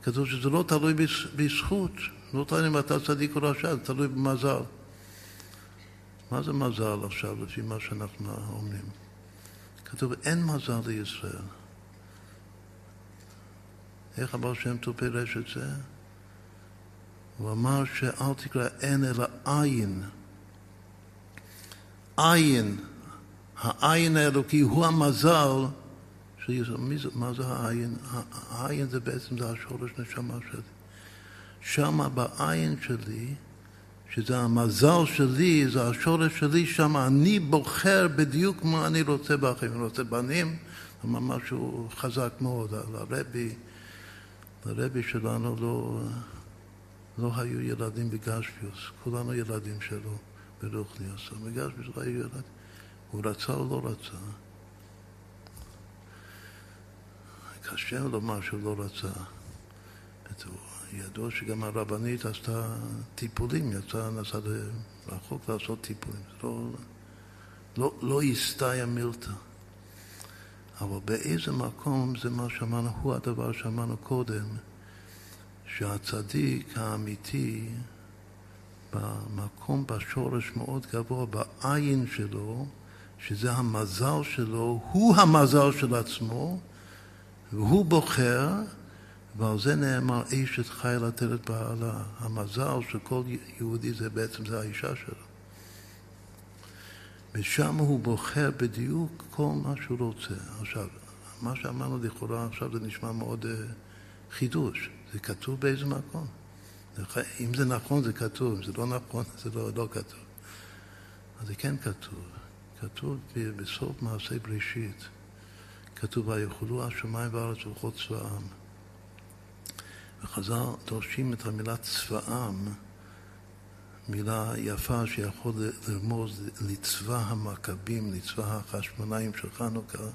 כתוב שזה לא תלוי בזכות, לא תלוי אם אתה צדיק או רשע, זה תלוי במזל. מה זה מזל עכשיו, לפי מה שאנחנו אומרים? כתוב, אין מזל לישראל. איך הבעל שם טוב את זה? הוא אמר שאל תקרא אין אלא עין. עין, העין האלוקי הוא המזל של ישראל. מה זה העין? העין זה בעצם, זה השורש נשמה שלי. שמה בעין שלי שזה המזל שלי, זה השורש שלי, שם אני בוחר בדיוק מה אני רוצה בחיים. אני רוצה בנים, זה משהו חזק מאוד. לרבי, לרבי שלנו לא, לא היו ילדים בגשפיוס, כולנו ילדים שלו ברוכניוס. בגשפיוס לא היו ילדים. הוא רצה או לא רצה? קשה לומר שהוא לא רצה. ידוע שגם הרבנית עשתה טיפולים, יצאה, נסעה רחוק לעשות טיפולים. לא, לא, לא הסתייע מילתא. אבל באיזה מקום זה מה שאמרנו, הוא הדבר שאמרנו קודם, שהצדיק האמיתי במקום, בשורש מאוד גבוה, בעין שלו, שזה המזל שלו, הוא המזל של עצמו, והוא בוחר, ועל זה נאמר אשת חי לתת את בעלה. המזל של כל יהודי זה בעצם זה האישה שלו. ושם הוא בוחר בדיוק כל מה שהוא רוצה. עכשיו, מה שאמרנו לכאורה עכשיו זה נשמע מאוד uh, חידוש. זה כתוב באיזה מקום. אם זה נכון זה כתוב, אם זה לא נכון זה לא, לא כתוב. אז זה כן כתוב. כתוב בסוף מעשה בראשית, כתוב ויכולו השמיים והארץ ולכל צבאם. וחז"ל דורשים את המילה צבאם, מילה יפה שיכול לרמוז לצבא המכבים, לצבא החשמונאים של חנוכה.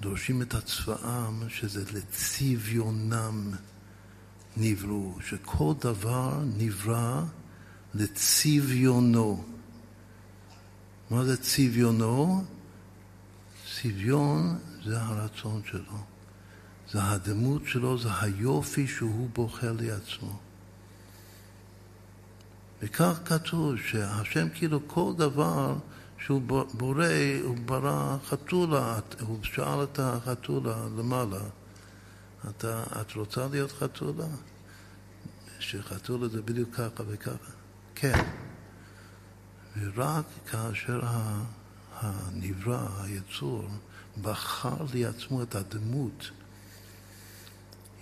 דורשים את הצבאם, שזה לצביונם נבראו, שכל דבר נברא לצביונו. מה זה צביונו? צביון זה הרצון שלו, זה הדמות שלו, זה היופי שהוא בוחר לעצמו. וכך כתוב שהשם כאילו כל דבר שהוא בורא, הוא ברא חתולה, הוא שאל את החתולה למעלה, אתה, את רוצה להיות חתולה? שחתולה זה בדיוק ככה וככה. כן. ורק כאשר הנברא, היצור, בחר לעצמו את הדמות,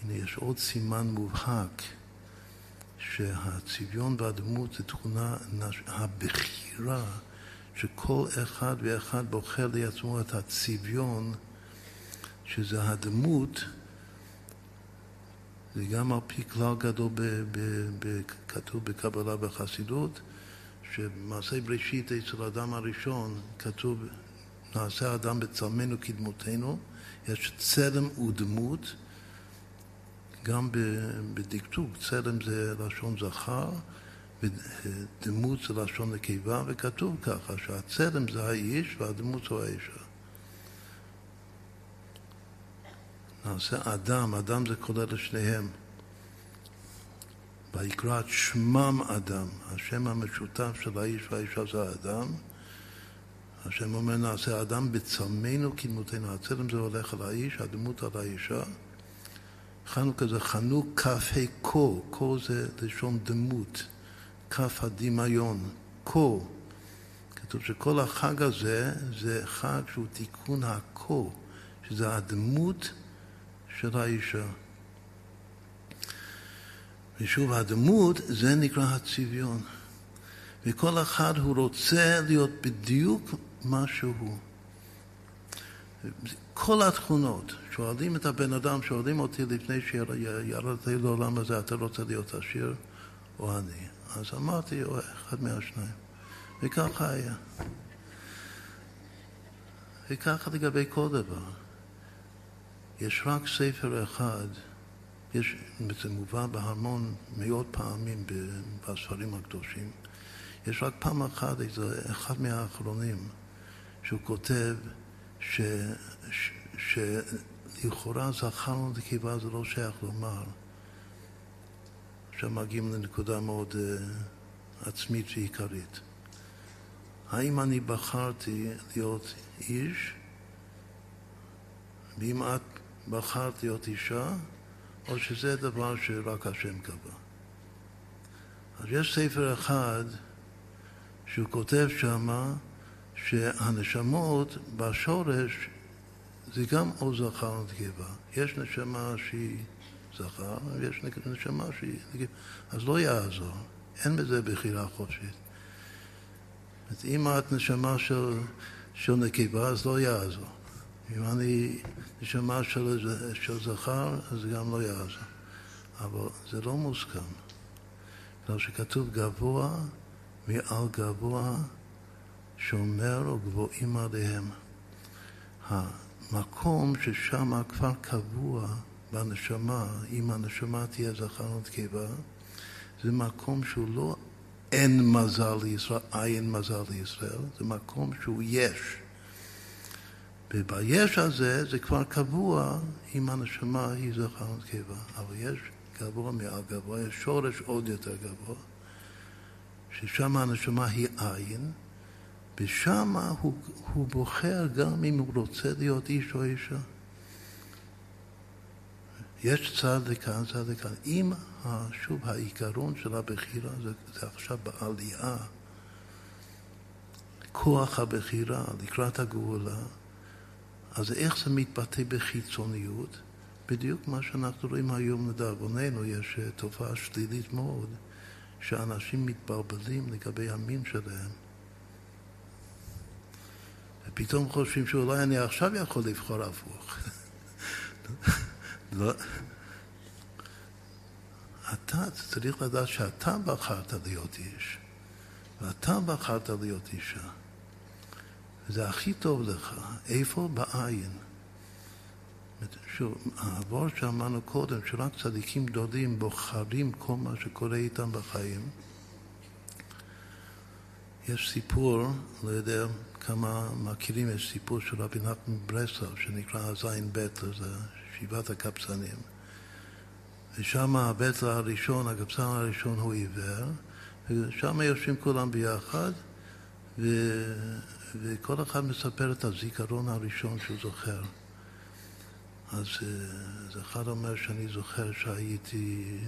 הנה יש עוד סימן מובהק שהצביון והדמות זה תכונה, הבחירה שכל אחד ואחד בוחר לעצמו את הצביון, שזה הדמות, זה גם על פי כלל גדול כתוב בקבלה וחסידות, שבמעשה בראשית אצל האדם הראשון כתוב נעשה אדם בצלמנו כדמותנו, יש צלם ודמות, גם בדקדוק, צלם זה לשון זכר, ודמות זה לשון נקבה, וכתוב ככה שהצלם זה האיש והדמות זו האישה. נעשה אדם, אדם זה כולל לשניהם. ויקרא את שמם אדם, השם המשותף של האיש והאישה זה האדם. השם אומר נעשה אדם בצלמנו כדמותנו, הצלם זה הולך על האיש, הדמות על האישה. חנוכה זה חנוך כ"ה כה, כה זה לשון דמות, כף הדמיון, כה. כתוב שכל החג הזה זה חג שהוא תיקון הכה, שזה הדמות של האישה. ושוב, הדמות זה נקרא הצביון. וכל אחד הוא רוצה להיות בדיוק מה שהוא. כל התכונות, שואלים את הבן אדם, שואלים אותי לפני שירדתי לעולם הזה, אתה רוצה להיות עשיר או אני? אז אמרתי, או אחד מהשניים. וככה היה. וככה לגבי כל דבר. יש רק ספר אחד, יש, זה מובא בהמון מאות פעמים בספרים הקדושים, יש רק פעם אחת, איזה אחד מהאחרונים, שהוא כותב ש, ש, שלכאורה זכרנו נקבה זה לא שייך לומר. עכשיו מגיעים לנקודה מאוד uh, עצמית ועיקרית. האם אני בחרתי להיות איש, ואם את בחרת להיות אישה, או שזה דבר שרק השם קבע. אז יש ספר אחד שהוא כותב שמה שהנשמות בשורש זה גם או זכר או נקבה. יש נשמה שהיא זכר ויש נשמה שהיא נקבה. אז לא יעזור, אין בזה בחירה חופשית. אם את נשמה של, של נקבה, אז לא יעזור. אם אני נשמה של, של זכר, אז גם לא יעזור. אבל זה לא מוסכם. בגלל שכתוב גבוה מעל גבוה שומר וגבוהים עליהם. המקום ששם כבר קבוע בנשמה, אם הנשמה תהיה זכר ונקבה, זה מקום שהוא לא אין מזל לישראל, אין מזל לישראל, זה מקום שהוא יש. וביש הזה זה כבר קבוע אם הנשמה היא זכר ונקבה, אבל יש גבוה מעל גבוה, יש שורש עוד יותר גבוה, ששם הנשמה היא עין, ושם הוא, הוא בוחר גם אם הוא רוצה להיות איש או אישה. יש צד לכאן, צד לכאן. אם, שוב, העיקרון של הבחירה זה, זה עכשיו בעלייה, כוח הבחירה לקראת הגאולה, אז איך זה מתבטא בחיצוניות? בדיוק מה שאנחנו רואים היום לדאבוננו, יש אה, תופעה שלילית מאוד, שאנשים מתברבלים לגבי המין שלהם. ופתאום חושבים שאולי אני עכשיו יכול לבחור הפוך. לא. אתה צריך לדעת שאתה בחרת להיות איש, ואתה בחרת להיות אישה. וזה הכי טוב לך. איפה? בעין. שוב, העבור שאמרנו קודם, שרק צדיקים גדולים בוחרים כל מה שקורה איתם בחיים. יש סיפור, לא יודע כמה מכירים, יש סיפור של רבי נחמן ברסלב, שנקרא זין בית, זה שבעת הקפצנים. ושם הבית הראשון, הקפצן הראשון הוא עיוור, ושם יושבים כולם ביחד, ו... וכל אחד מספר את הזיכרון הראשון שהוא זוכר. אז, אה, אז אחד אומר שאני זוכר שהייתי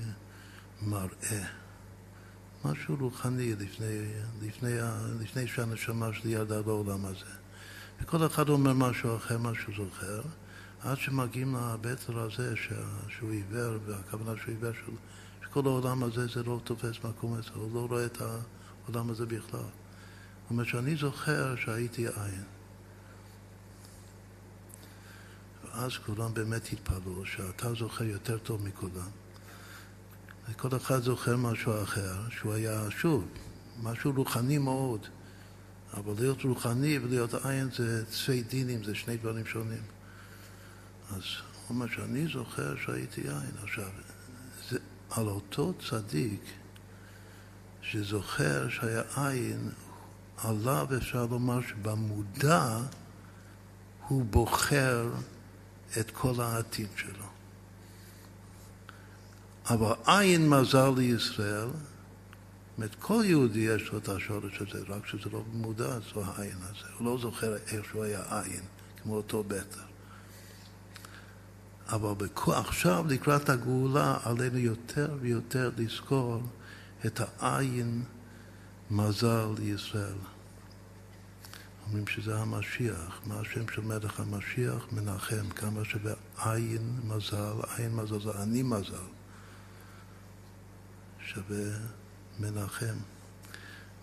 מראה. משהו רוחני לפני, לפני, לפני שהנשמה שלי ירדה לעולם הזה. וכל אחד אומר משהו אחר, מה שהוא זוכר, עד שמגיעים לבטר הזה שהוא עיוור, והכוונה שהוא עיוור, שכל העולם הזה זה לא תופס מקום אצלו, הוא לא רואה את העולם הזה בכלל. זאת אומרת שאני זוכר שהייתי עין. ואז כולם באמת התפלאו שאתה זוכר יותר טוב מכולם. וכל אחד זוכר משהו אחר, שהוא היה, שוב, משהו רוחני מאוד. אבל להיות רוחני ולהיות עין זה צפי דינים, זה שני דברים שונים. אז הוא אומר שאני זוכר שהייתי עין. עכשיו, זה על אותו צדיק שזוכר שהיה עין, עליו אפשר לומר שבמודע הוא בוחר את כל העתיד שלו. אבל עין מזל לישראל, זאת כל יהודי יש לו את השורש הזה, רק שזה לא מודע, זו העין הזה. הוא לא זוכר איך שהוא היה עין, כמו אותו בטר. אבל עכשיו, לקראת הגאולה, עלינו יותר ויותר לזכור את העין מזל לישראל. אומרים שזה המשיח, מה השם של מלך המשיח? מנחם, כמה שבעין מזל, עין מזל זה אני מזל, שווה מנחם,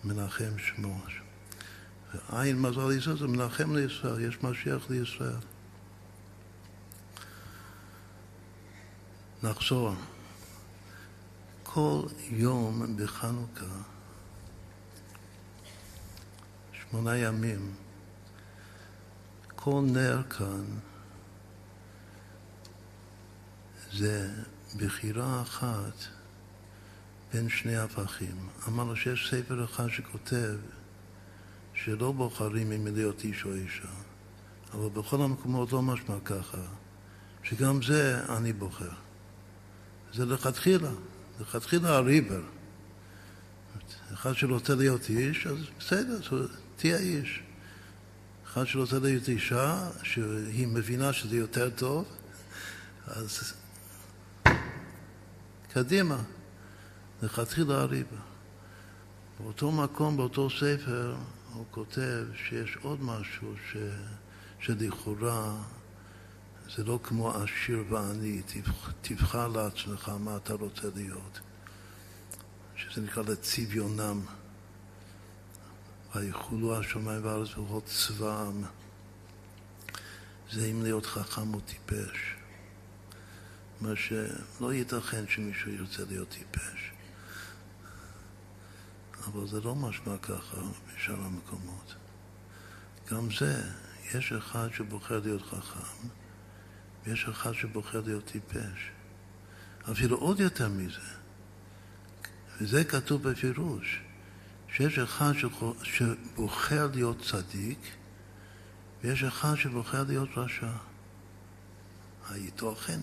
מנחם שמו. ועין מזל לישראל זה מנחם לישראל, יש משיח לישראל. נחזור. כל יום בחנוכה שמונה ימים. כל נר כאן זה בחירה אחת בין שני הפכים. אמרנו שיש ספר אחד שכותב שלא בוחרים אם להיות איש או אישה, אבל בכל המקומות לא משמע ככה, שגם זה אני בוחר. זה לכתחילה, לכתחילה הריבר. אחד שרוצה להיות איש, אז בסדר, תהיה איש. אחד שרוצה להיות אישה, שהיא מבינה שזה יותר טוב, אז קדימה, לכתחילה הריבה. באותו מקום, באותו ספר, הוא כותב שיש עוד משהו ש... שלכאורה זה לא כמו עשיר ועני, תבחר לעצמך מה אתה רוצה להיות, שזה נקרא לצביונם. ויחולו השמיים והארץ וכל צבאם. זה אם להיות חכם או טיפש. מה שלא ייתכן שמישהו ירצה להיות טיפש. אבל זה לא משמע ככה בשאר המקומות. גם זה, יש אחד שבוחר להיות חכם, ויש אחד שבוחר להיות טיפש. אפילו עוד יותר מזה, וזה כתוב בפירוש, שיש אחד שבוחר להיות צדיק ויש אחד שבוחר להיות רשע. הייתכן?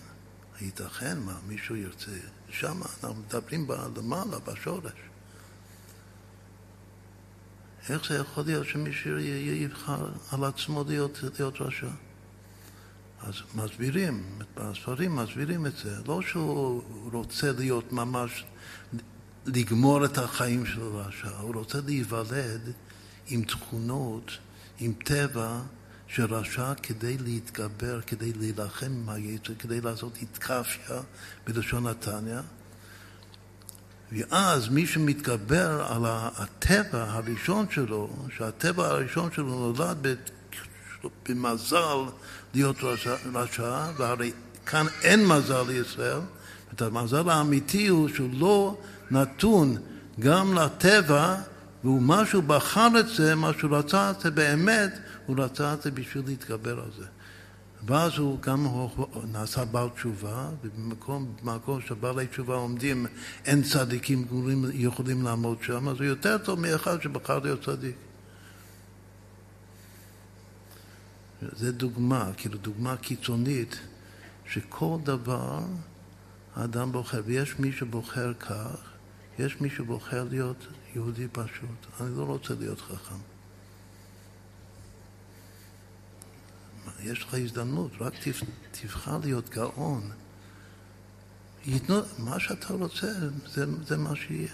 הייתכן? מה, מישהו ירצה? שם אנחנו מדברים למעלה, בשורש. איך זה יכול להיות שמישהו יבחר על עצמו להיות, להיות רשע? אז מסבירים, בספרים מסבירים את זה. לא שהוא רוצה להיות ממש, לגמור את החיים של רשע, הוא רוצה להיוולד עם תכונות, עם טבע של רשע כדי להתגבר, כדי להילחם עם היצר, כדי לעשות התקפיה בלשון נתניה. ואז מי שמתגבר על הטבע הראשון שלו, שהטבע הראשון שלו נולד במזל להיות רשע, רשע, והרי כאן אין מזל לישראל, את המזל האמיתי הוא שהוא לא נתון גם לטבע, והוא משהו בחר את זה, מה שהוא רצה את זה באמת, הוא רצה את זה בשביל להתגבר על זה. ואז הוא גם נעשה בעל תשובה, ובמקום במקום שבעלי תשובה עומדים, אין צדיקים יכולים לעמוד שם, אז הוא יותר טוב מאחד שבחר להיות צדיק. זה דוגמה, כאילו דוגמה קיצונית, שכל דבר האדם בוחר, ויש מי שבוחר כך, יש מי שבוחר להיות יהודי פשוט. אני לא רוצה להיות חכם. יש לך הזדמנות, רק תבחר להיות גאון. ייתנו, מה שאתה רוצה, זה, זה מה שיהיה.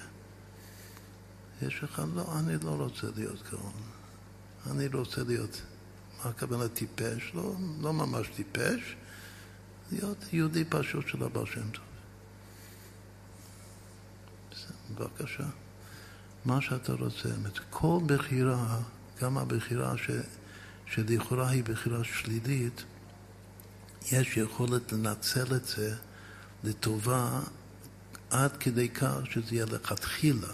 יש לך, לא, אני לא רוצה להיות גאון. אני רוצה להיות, מה הכוונה טיפש? לא, לא ממש טיפש, להיות יהודי פשוט של הבעל שם טוב. בבקשה. מה שאתה רוצה. כל בחירה, גם הבחירה ש... שלכאורה היא בחירה שלילית, יש יכולת לנצל את זה לטובה עד כדי כך שזה יהיה לכתחילה.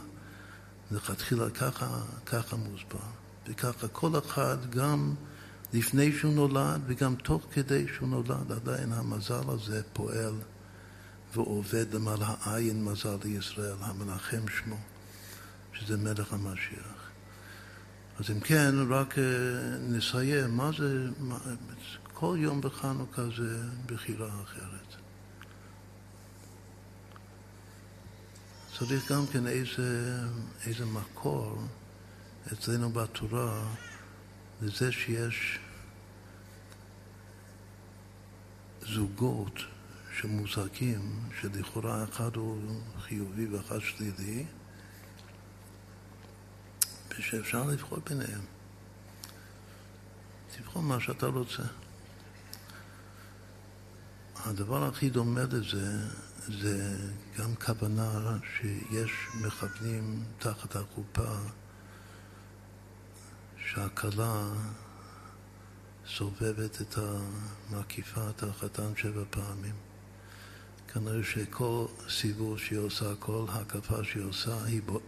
לכתחילה ככה, ככה מוסבר. וככה כל אחד, גם לפני שהוא נולד וגם תוך כדי שהוא נולד, עדיין המזל הזה פועל ועובד למעלה העין מזל לישראל, המנחם שמו, שזה מלך המשיח. אז אם כן, רק אה, נסיים, מה זה, מה, כל יום בחנוכה זה בחירה אחרת. צריך גם כן איזה, איזה מקור אצלנו בתורה לזה שיש זוגות שמוזקים, שלכאורה אחד הוא חיובי ואחד שלילי, ושאפשר לבחור ביניהם. תבחור מה שאתה רוצה. הדבר הכי דומה לזה זה גם כוונה שיש מכוונים תחת החופה שהכלה סובבת את המקיפה, את החתן שבע פעמים. כנראה שכל סיבוב שהיא עושה, כל הקפה שהיא עושה,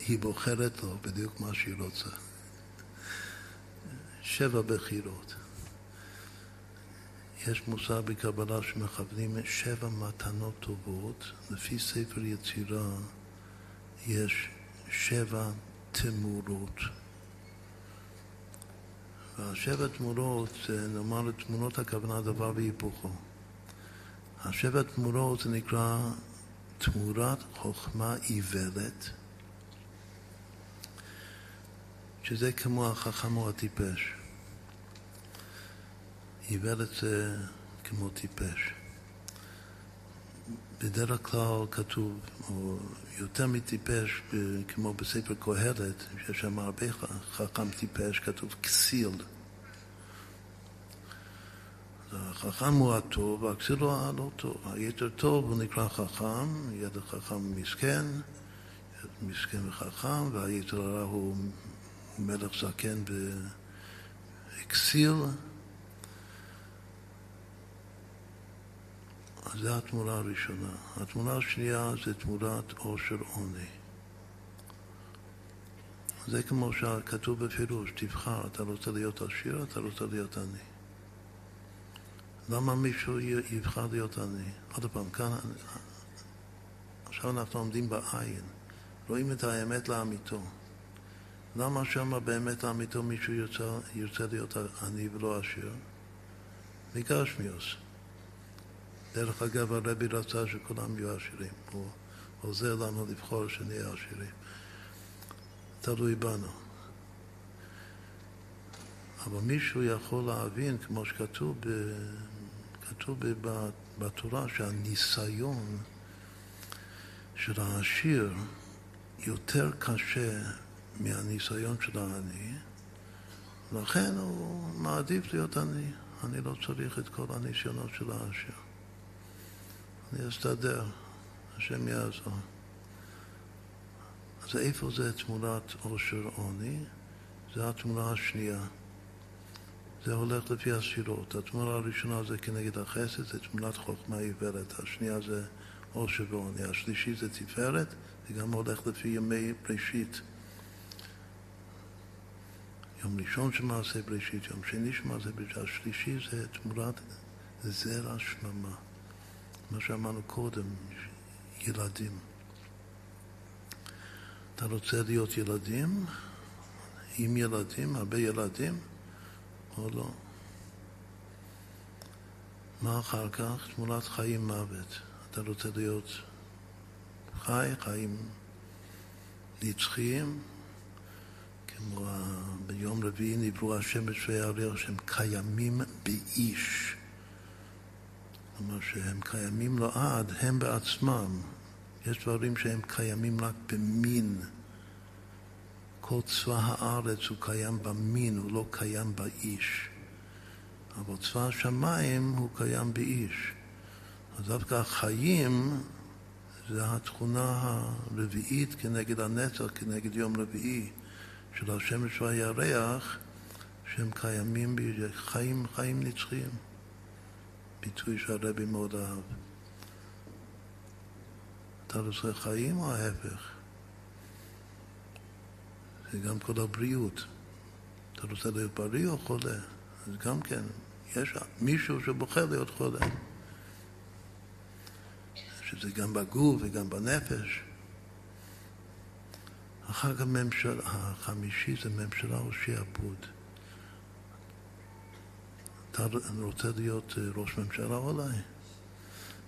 היא בוחרת לו בדיוק מה שהיא רוצה. שבע בחירות. יש מושג בקבלה שמכוונים שבע מתנות טובות, לפי ספר יצירה יש שבע תמורות. והשבע תמורות, נאמר לתמונות הכוונה דבר והיפוכו. השבע תמורות זה נקרא תמורת חוכמה איוולת, שזה כמו החכם או הטיפש. איוולת זה כמו טיפש. בדרך כלל כתוב, או יותר מטיפש, כמו בספר קהלת, שיש שם הרבה חכם טיפש, כתוב כסיל. החכם הוא הטוב, והכסיל הוא הלא טוב. היתר טוב הוא נקרא חכם, ילד חכם מסכן, ילד מסכן וחכם, והיתר הרע הוא מלך זקן באקסיל. אז זו התמונה הראשונה. התמונה השנייה זה תמונת עושר עוני. זה כמו שכתוב בפירוש, תבחר, אתה רוצה להיות עשיר, אתה רוצה להיות עני. למה מישהו יבחר להיות עני? עוד פעם, כאן, עכשיו אנחנו עומדים בעין, רואים את האמת לאמיתו. למה שם באמת לאמיתו מישהו ירצה, ירצה להיות עני ולא עשיר? מגשמיוס. דרך אגב, הרבי רצה שכולם יהיו עשירים. הוא עוזר לנו לבחור שנהיה עשירים. תלוי בנו. אבל מישהו יכול להבין, כמו שכתוב כתוב בתורה שהניסיון של העשיר יותר קשה מהניסיון של העני, לכן הוא מעדיף להיות עני. אני לא צריך את כל הניסיונות של העשיר. אני אסתדר, השם יעזור. אז איפה זה תמונת עושר עוני? זה התמונה השנייה. זה הולך לפי הספירות. התמונה הראשונה זה כנגד החסד, זה תמונת חוכמה עיוורת. השנייה זה עושר ועוני. השלישי זה תפארת, זה גם הולך לפי ימי בראשית. יום ראשון של מעשה בראשית, יום שני של מעשה בראשית, השלישי זה תמורת זרע שממה. מה שאמרנו קודם, ילדים. אתה רוצה להיות ילדים, עם ילדים, הרבה ילדים, או לא? מה אחר כך? תמונת חיים מוות. אתה רוצה להיות חי, חיים נצחיים, כמו ביום רביעי נבראו השמש והירח שהם קיימים באיש. כלומר שהם קיימים לעד, הם בעצמם. יש דברים שהם קיימים רק במין. כל צבא הארץ הוא קיים במין, הוא לא קיים באיש. אבל צבא השמיים הוא קיים באיש. אז דווקא החיים זה התכונה הרביעית כנגד הנצח, כנגד יום רביעי. של השמש והירח, שהם קיימים בחיים, חיים נצחיים. ביטוי שהרבי מאוד אהב. אתה רוצה חיים או ההפך? זה גם כל הבריאות. אתה רוצה להיות בריא או חולה? אז גם כן, יש מישהו שבוחר להיות חולה. שזה גם בגוף וגם בנפש. החג הממשל, החמישי זה ממשלה או שעבוד. אתה רוצה להיות אה, ראש ממשלה אולי?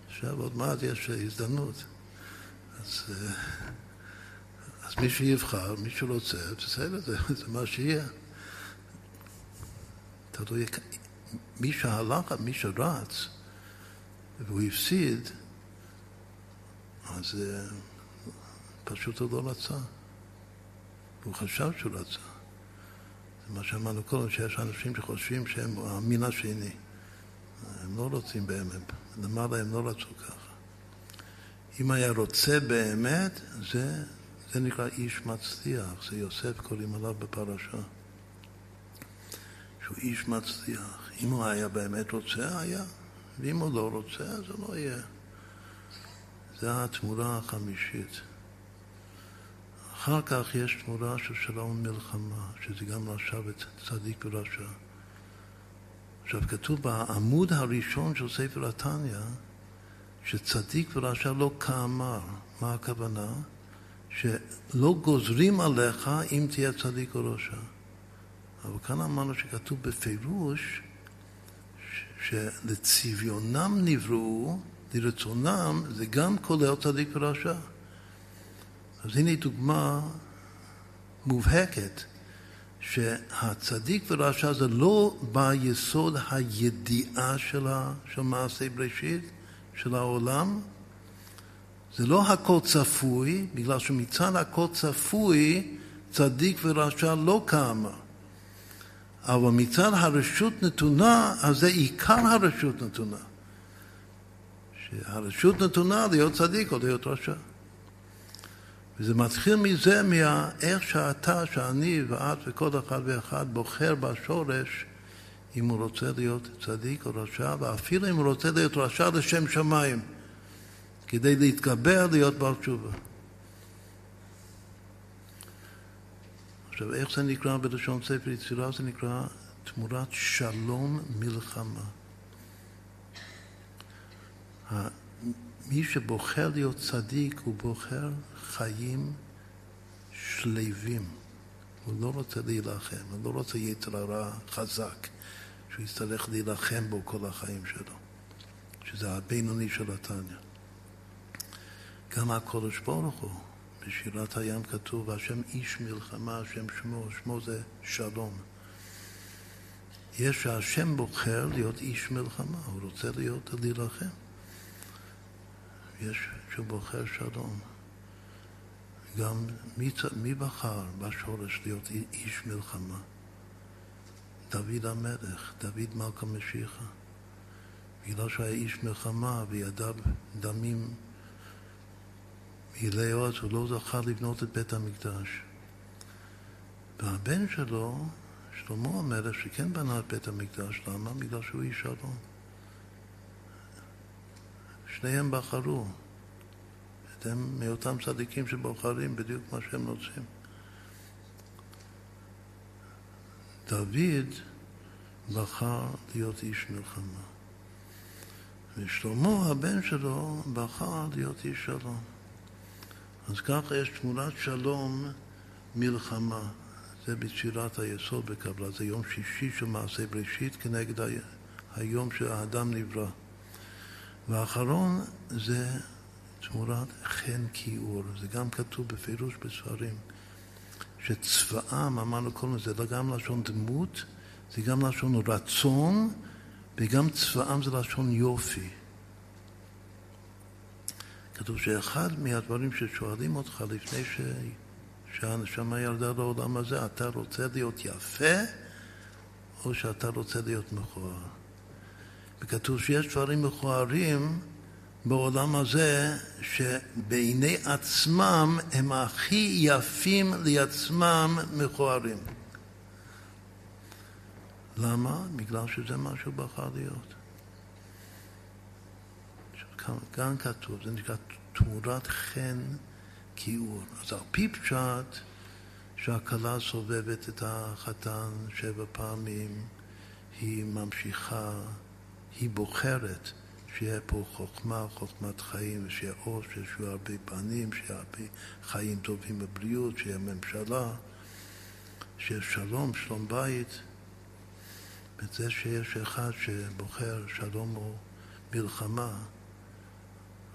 עכשיו עוד מעט יש הזדמנות. אז, אה, אז מי שיבחר, מי שרוצה, בסדר, זה, זה מה שיהיה. תלוי, מי שהלך, מי שרץ, והוא הפסיד, אז אה, פשוט הוא לא רצה. הוא חשב שהוא רצה. זה מה שאמרנו קודם, שיש אנשים שחושבים שהם המין השני. הם לא רוצים באמת, למעלה הם לא רצו ככה. אם היה רוצה באמת, זה, זה נקרא איש מצליח, זה יוסף קוראים עליו בפרשה. שהוא איש מצליח. אם הוא היה באמת רוצה, היה. ואם הוא לא רוצה, זה לא יהיה. זה התמורה החמישית. אחר כך יש תמורה של שלום ומלחמה, שזה גם רשע וצדיק ורשע. עכשיו, כתוב בעמוד הראשון של ספר התניא, שצדיק ורשע לא כאמר. מה הכוונה? שלא גוזרים עליך אם תהיה צדיק או רשע. אבל כאן אמרנו שכתוב בפירוש שלצביונם נבראו, לרצונם, זה גם כולל צדיק ורשע. אז הנה דוגמה מובהקת שהצדיק ורשע זה לא ביסוד הידיעה של, של מעשה בראשית, של העולם, זה לא הכל צפוי, בגלל שמצד הכל צפוי צדיק ורשע לא קמה. אבל מצד הרשות נתונה, אז זה עיקר הרשות נתונה. שהרשות נתונה להיות צדיק או להיות רשע. וזה מתחיל מזה, מאיך שאתה, שאני ואת וכל אחד ואחד בוחר בשורש אם הוא רוצה להיות צדיק או רשע, ואפילו אם הוא רוצה להיות רשע לשם שמיים, כדי להתגבר להיות בעל תשובה. עכשיו, איך זה נקרא בלשון ספר יצירה? זה נקרא תמורת שלום מלחמה. מי שבוחר להיות צדיק, הוא בוחר חיים שלווים. הוא לא רוצה להילחם, הוא לא רוצה יצר הרע חזק, שהוא יצטרך להילחם בו כל החיים שלו, שזה הבינוני של התניא. גם הקודש ברוך הוא, בשירת הים כתוב, השם איש מלחמה, השם שמו, שמו זה שלום. יש שהשם בוחר להיות איש מלחמה, הוא רוצה להיות, להילחם. יש שהוא בוחר שלום. גם מי, מי בחר בשורש להיות איש מלחמה? דוד המלך, דוד מלכה משיחה. בגלל שהיה איש מלחמה וידיו דמים מלאי עוז, הוא לא זכה לבנות את בית המקדש. והבן שלו, שלמה המלך, שכן בנה את בית המקדש, למה? בגלל שהוא איש שלום. שניהם בחרו. הם מאותם צדיקים שבוחרים בדיוק מה שהם רוצים. דוד בחר להיות איש מלחמה. ושלמה, הבן שלו, בחר להיות איש שלום. אז ככה יש תמונת שלום מלחמה. זה בצירת היסוד בקבלה, זה יום שישי של מעשה בראשית כנגד היום שהאדם נברא. והאחרון זה תמורת חן כיעור, זה גם כתוב בפירוש בספרים, שצבאם, אמרנו קודם, זה גם לשון דמות, זה גם לשון רצון, וגם צבאם זה לשון יופי. כתוב שאחד מהדברים ששואלים אותך לפני ש... שהנשמה ירדה לעולם הזה, אתה רוצה להיות יפה או שאתה רוצה להיות מכוער? וכתוב שיש דברים מכוערים בעולם הזה שבעיני עצמם הם הכי יפים לעצמם מכוערים. למה? בגלל שזה מה שהוא בחר להיות. כאן כתוב, זה נקרא תמורת חן כיעור. אז על פי פשט שהכלה סובבת את החתן שבע פעמים, היא ממשיכה, היא בוחרת שיהיה פה חוכמה, חוכמת חיים, ושיהיה אור, שיהיו הרבה פנים, שיהיה הרבה חיים טובים בבריאות, שיהיה ממשלה, שיהיה שלום, שלום בית. וזה שיש אחד שבוחר שלום או מלחמה,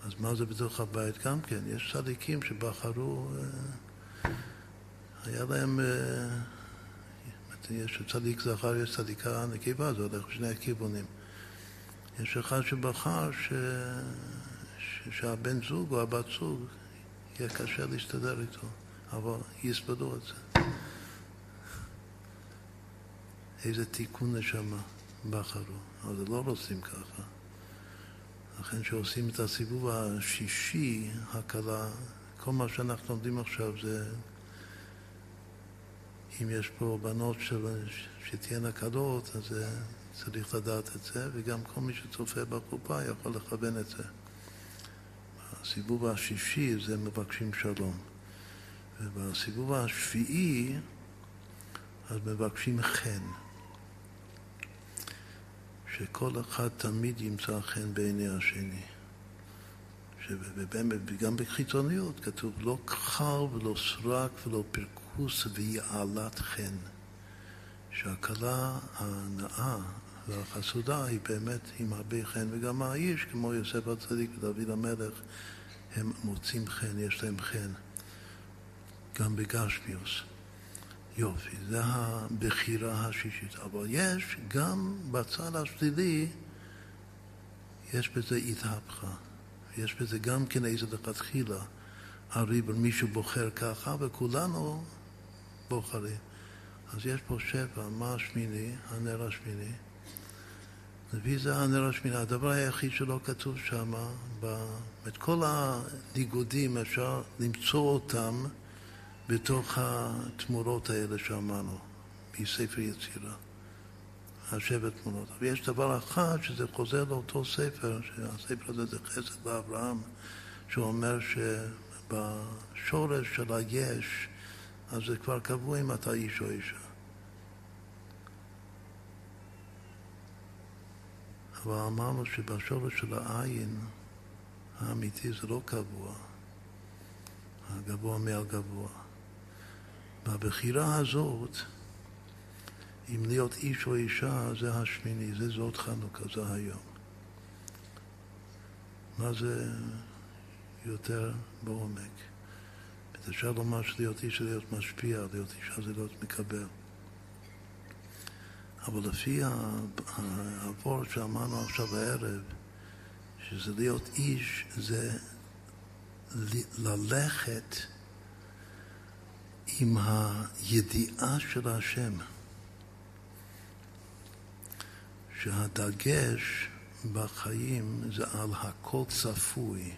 אז מה זה בתוך הבית גם כן? יש צדיקים שבחרו, אה, היה להם, אה, יש צדיק זכר, יש צדיקה נקבה, זה הולך בשני הכיוונים. יש אחד שבחר ש... ש... שהבן זוג או הבת זוג יהיה קשה להסתדר איתו, אבל יסבדו את זה. איזה תיקון נשמה בחרו, אבל לא רוצים ככה. לכן כשעושים את הסיבוב השישי, הקלה, כל מה שאנחנו לומדים עכשיו זה אם יש פה בנות של, שתהיינה קלות, אז צריך לדעת את זה, וגם כל מי שצופה בקופה יכול לכוון את זה. בסיבוב השישי זה מבקשים שלום, ובסיבוב השביעי אז מבקשים חן. שכל אחד תמיד ימצא חן בעיני השני. וגם בחיצוניות כתוב לא כחר ולא סרק ולא פרקוס ויעלת חן. שהכלה הנאה והחסודה היא באמת עם הרבה חן, וגם האיש, כמו יוסף הצדיק ודוד המלך, הם מוצאים חן, יש להם חן, גם בגשמיוס. יופי, זה הבחירה השישית. אבל יש גם בצד השלילי, יש בזה התהפכה. יש בזה גם כן איזה לכתחילה. הרי מישהו בוחר ככה, וכולנו בוחרים. אז יש פה שבע, מה השמיני? הנר השמיני. לפי זה הנר השמיני. הדבר היחיד שלא כתוב שם, את כל הניגודים אפשר למצוא אותם בתוך התמורות האלה שאמרנו, מספר יצירה, השבע תמורות. אבל יש דבר אחד שזה חוזר לאותו ספר, שהספר הזה זה חסד לאברהם, שאומר שבשורש של היש, אז זה כבר קבוע אם אתה איש או אישה. אבל אמרנו שבשורש של העין האמיתי זה לא קבוע, הגבוה מעל גבוה. והבחירה הזאת, אם להיות איש או אישה, זה השמיני, זה זאת חנוכה, זה היום. מה זה יותר בעומק? אפשר לומר שלהיות איש זה להיות משפיע, להיות אישה זה להיות מקבל. אבל לפי העבור שאמרנו עכשיו בערב, שזה להיות איש, זה ללכת עם הידיעה של השם. שהדגש בחיים זה על הכל צפוי.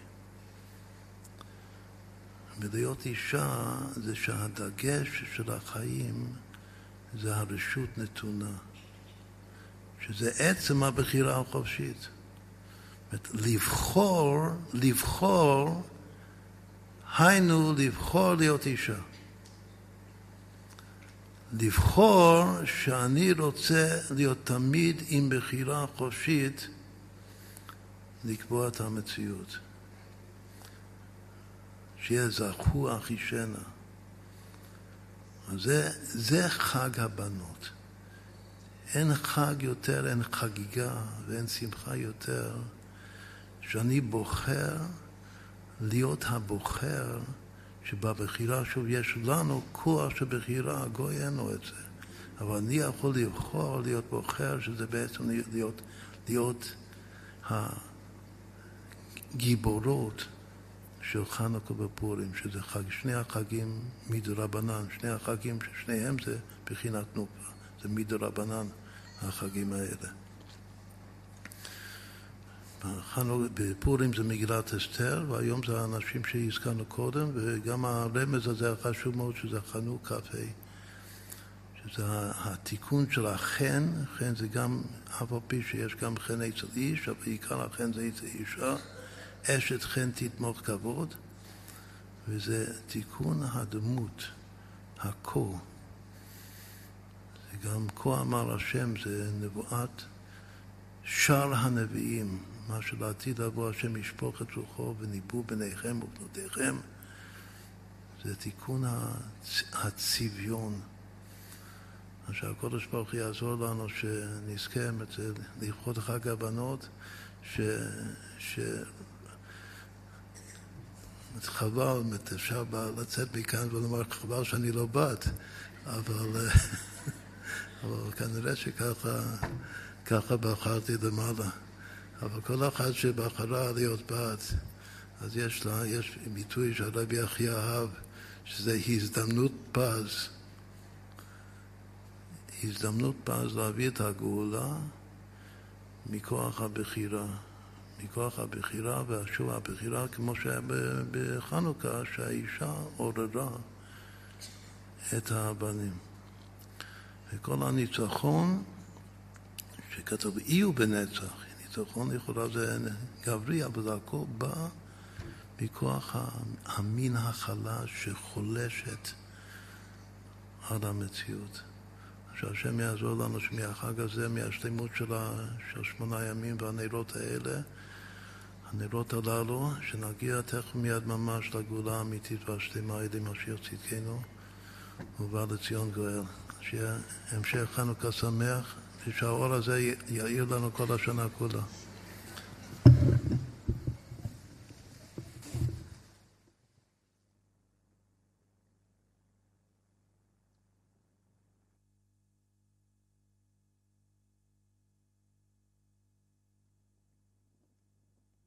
ולהיות אישה זה שהדגש של החיים זה הרשות נתונה, שזה עצם הבחירה החופשית. לבחור, לבחור, היינו לבחור להיות אישה. לבחור שאני רוצה להיות תמיד עם בחירה חופשית לקבוע את המציאות. שיהיה זכו אחישנה. זה, זה חג הבנות. אין חג יותר, אין חגיגה ואין שמחה יותר שאני בוחר להיות הבוחר שבבחירה שוב יש לנו כוח של בחירה, הגוי אין לו את זה. אבל אני יכול לבחור להיות בוחר, שזה בעצם להיות, להיות הגיבורות של חנוכה ופורים, שזה חג, שני החגים מדרבנן, שני החגים ששניהם זה בחינת נופה, זה מדרבנן החגים האלה. בפורים זה מגילת אסתר, והיום זה האנשים שהזכרנו קודם, וגם הרמז הזה החשוב מאוד שזה חנוך כ"ה, שזה התיקון של החן, חן זה גם, אף על פי שיש גם חן אצל איש, אבל עיקר החן זה אצל אישה, אשת חן תתמוך כבוד, וזה תיקון הדמות, הכה. זה גם כה אמר השם, זה נבואת שאר הנביאים, מה שלעתיד לבוא השם ישפוך את רוחו וניבאו בניכם ובנותיכם, זה תיקון הצביון. שהקודש ברוך הוא יעזור לנו שנזכה לכבוד חג הבנות, ש... ש... חבל, אפשר לצאת מכאן ולומר חבל שאני לא בת, אבל, אבל כנראה שככה ככה בחרתי למעלה. אבל כל אחת שבחרה להיות בת, אז יש לה, יש ביטוי שהרבי הכי אהב, שזה הזדמנות פז. הזדמנות פז להביא את הגאולה מכוח הבחירה. מכוח הבחירה, ושוב הבחירה כמו שהיה בחנוכה, שהאישה עוררה את הבנים. וכל הניצחון שכתוב אי הוא בנצח, ניצחון לכאורה זה גברי, אבל זה הכל בא מכוח המין החלש שחולשת על המציאות. שהשם יעזור לנו שמהחג הזה, מהשלמות של, של שמונה ימים והנרות האלה, הנרות הללו, שנגיע תכף מיד ממש לגאולה האמיתית והשלמה על ידי משיח צדקנו ובא לציון גואל. שיהיה המשך חנוכה שמח שהאור הזה יאיר לנו כל השנה כולה.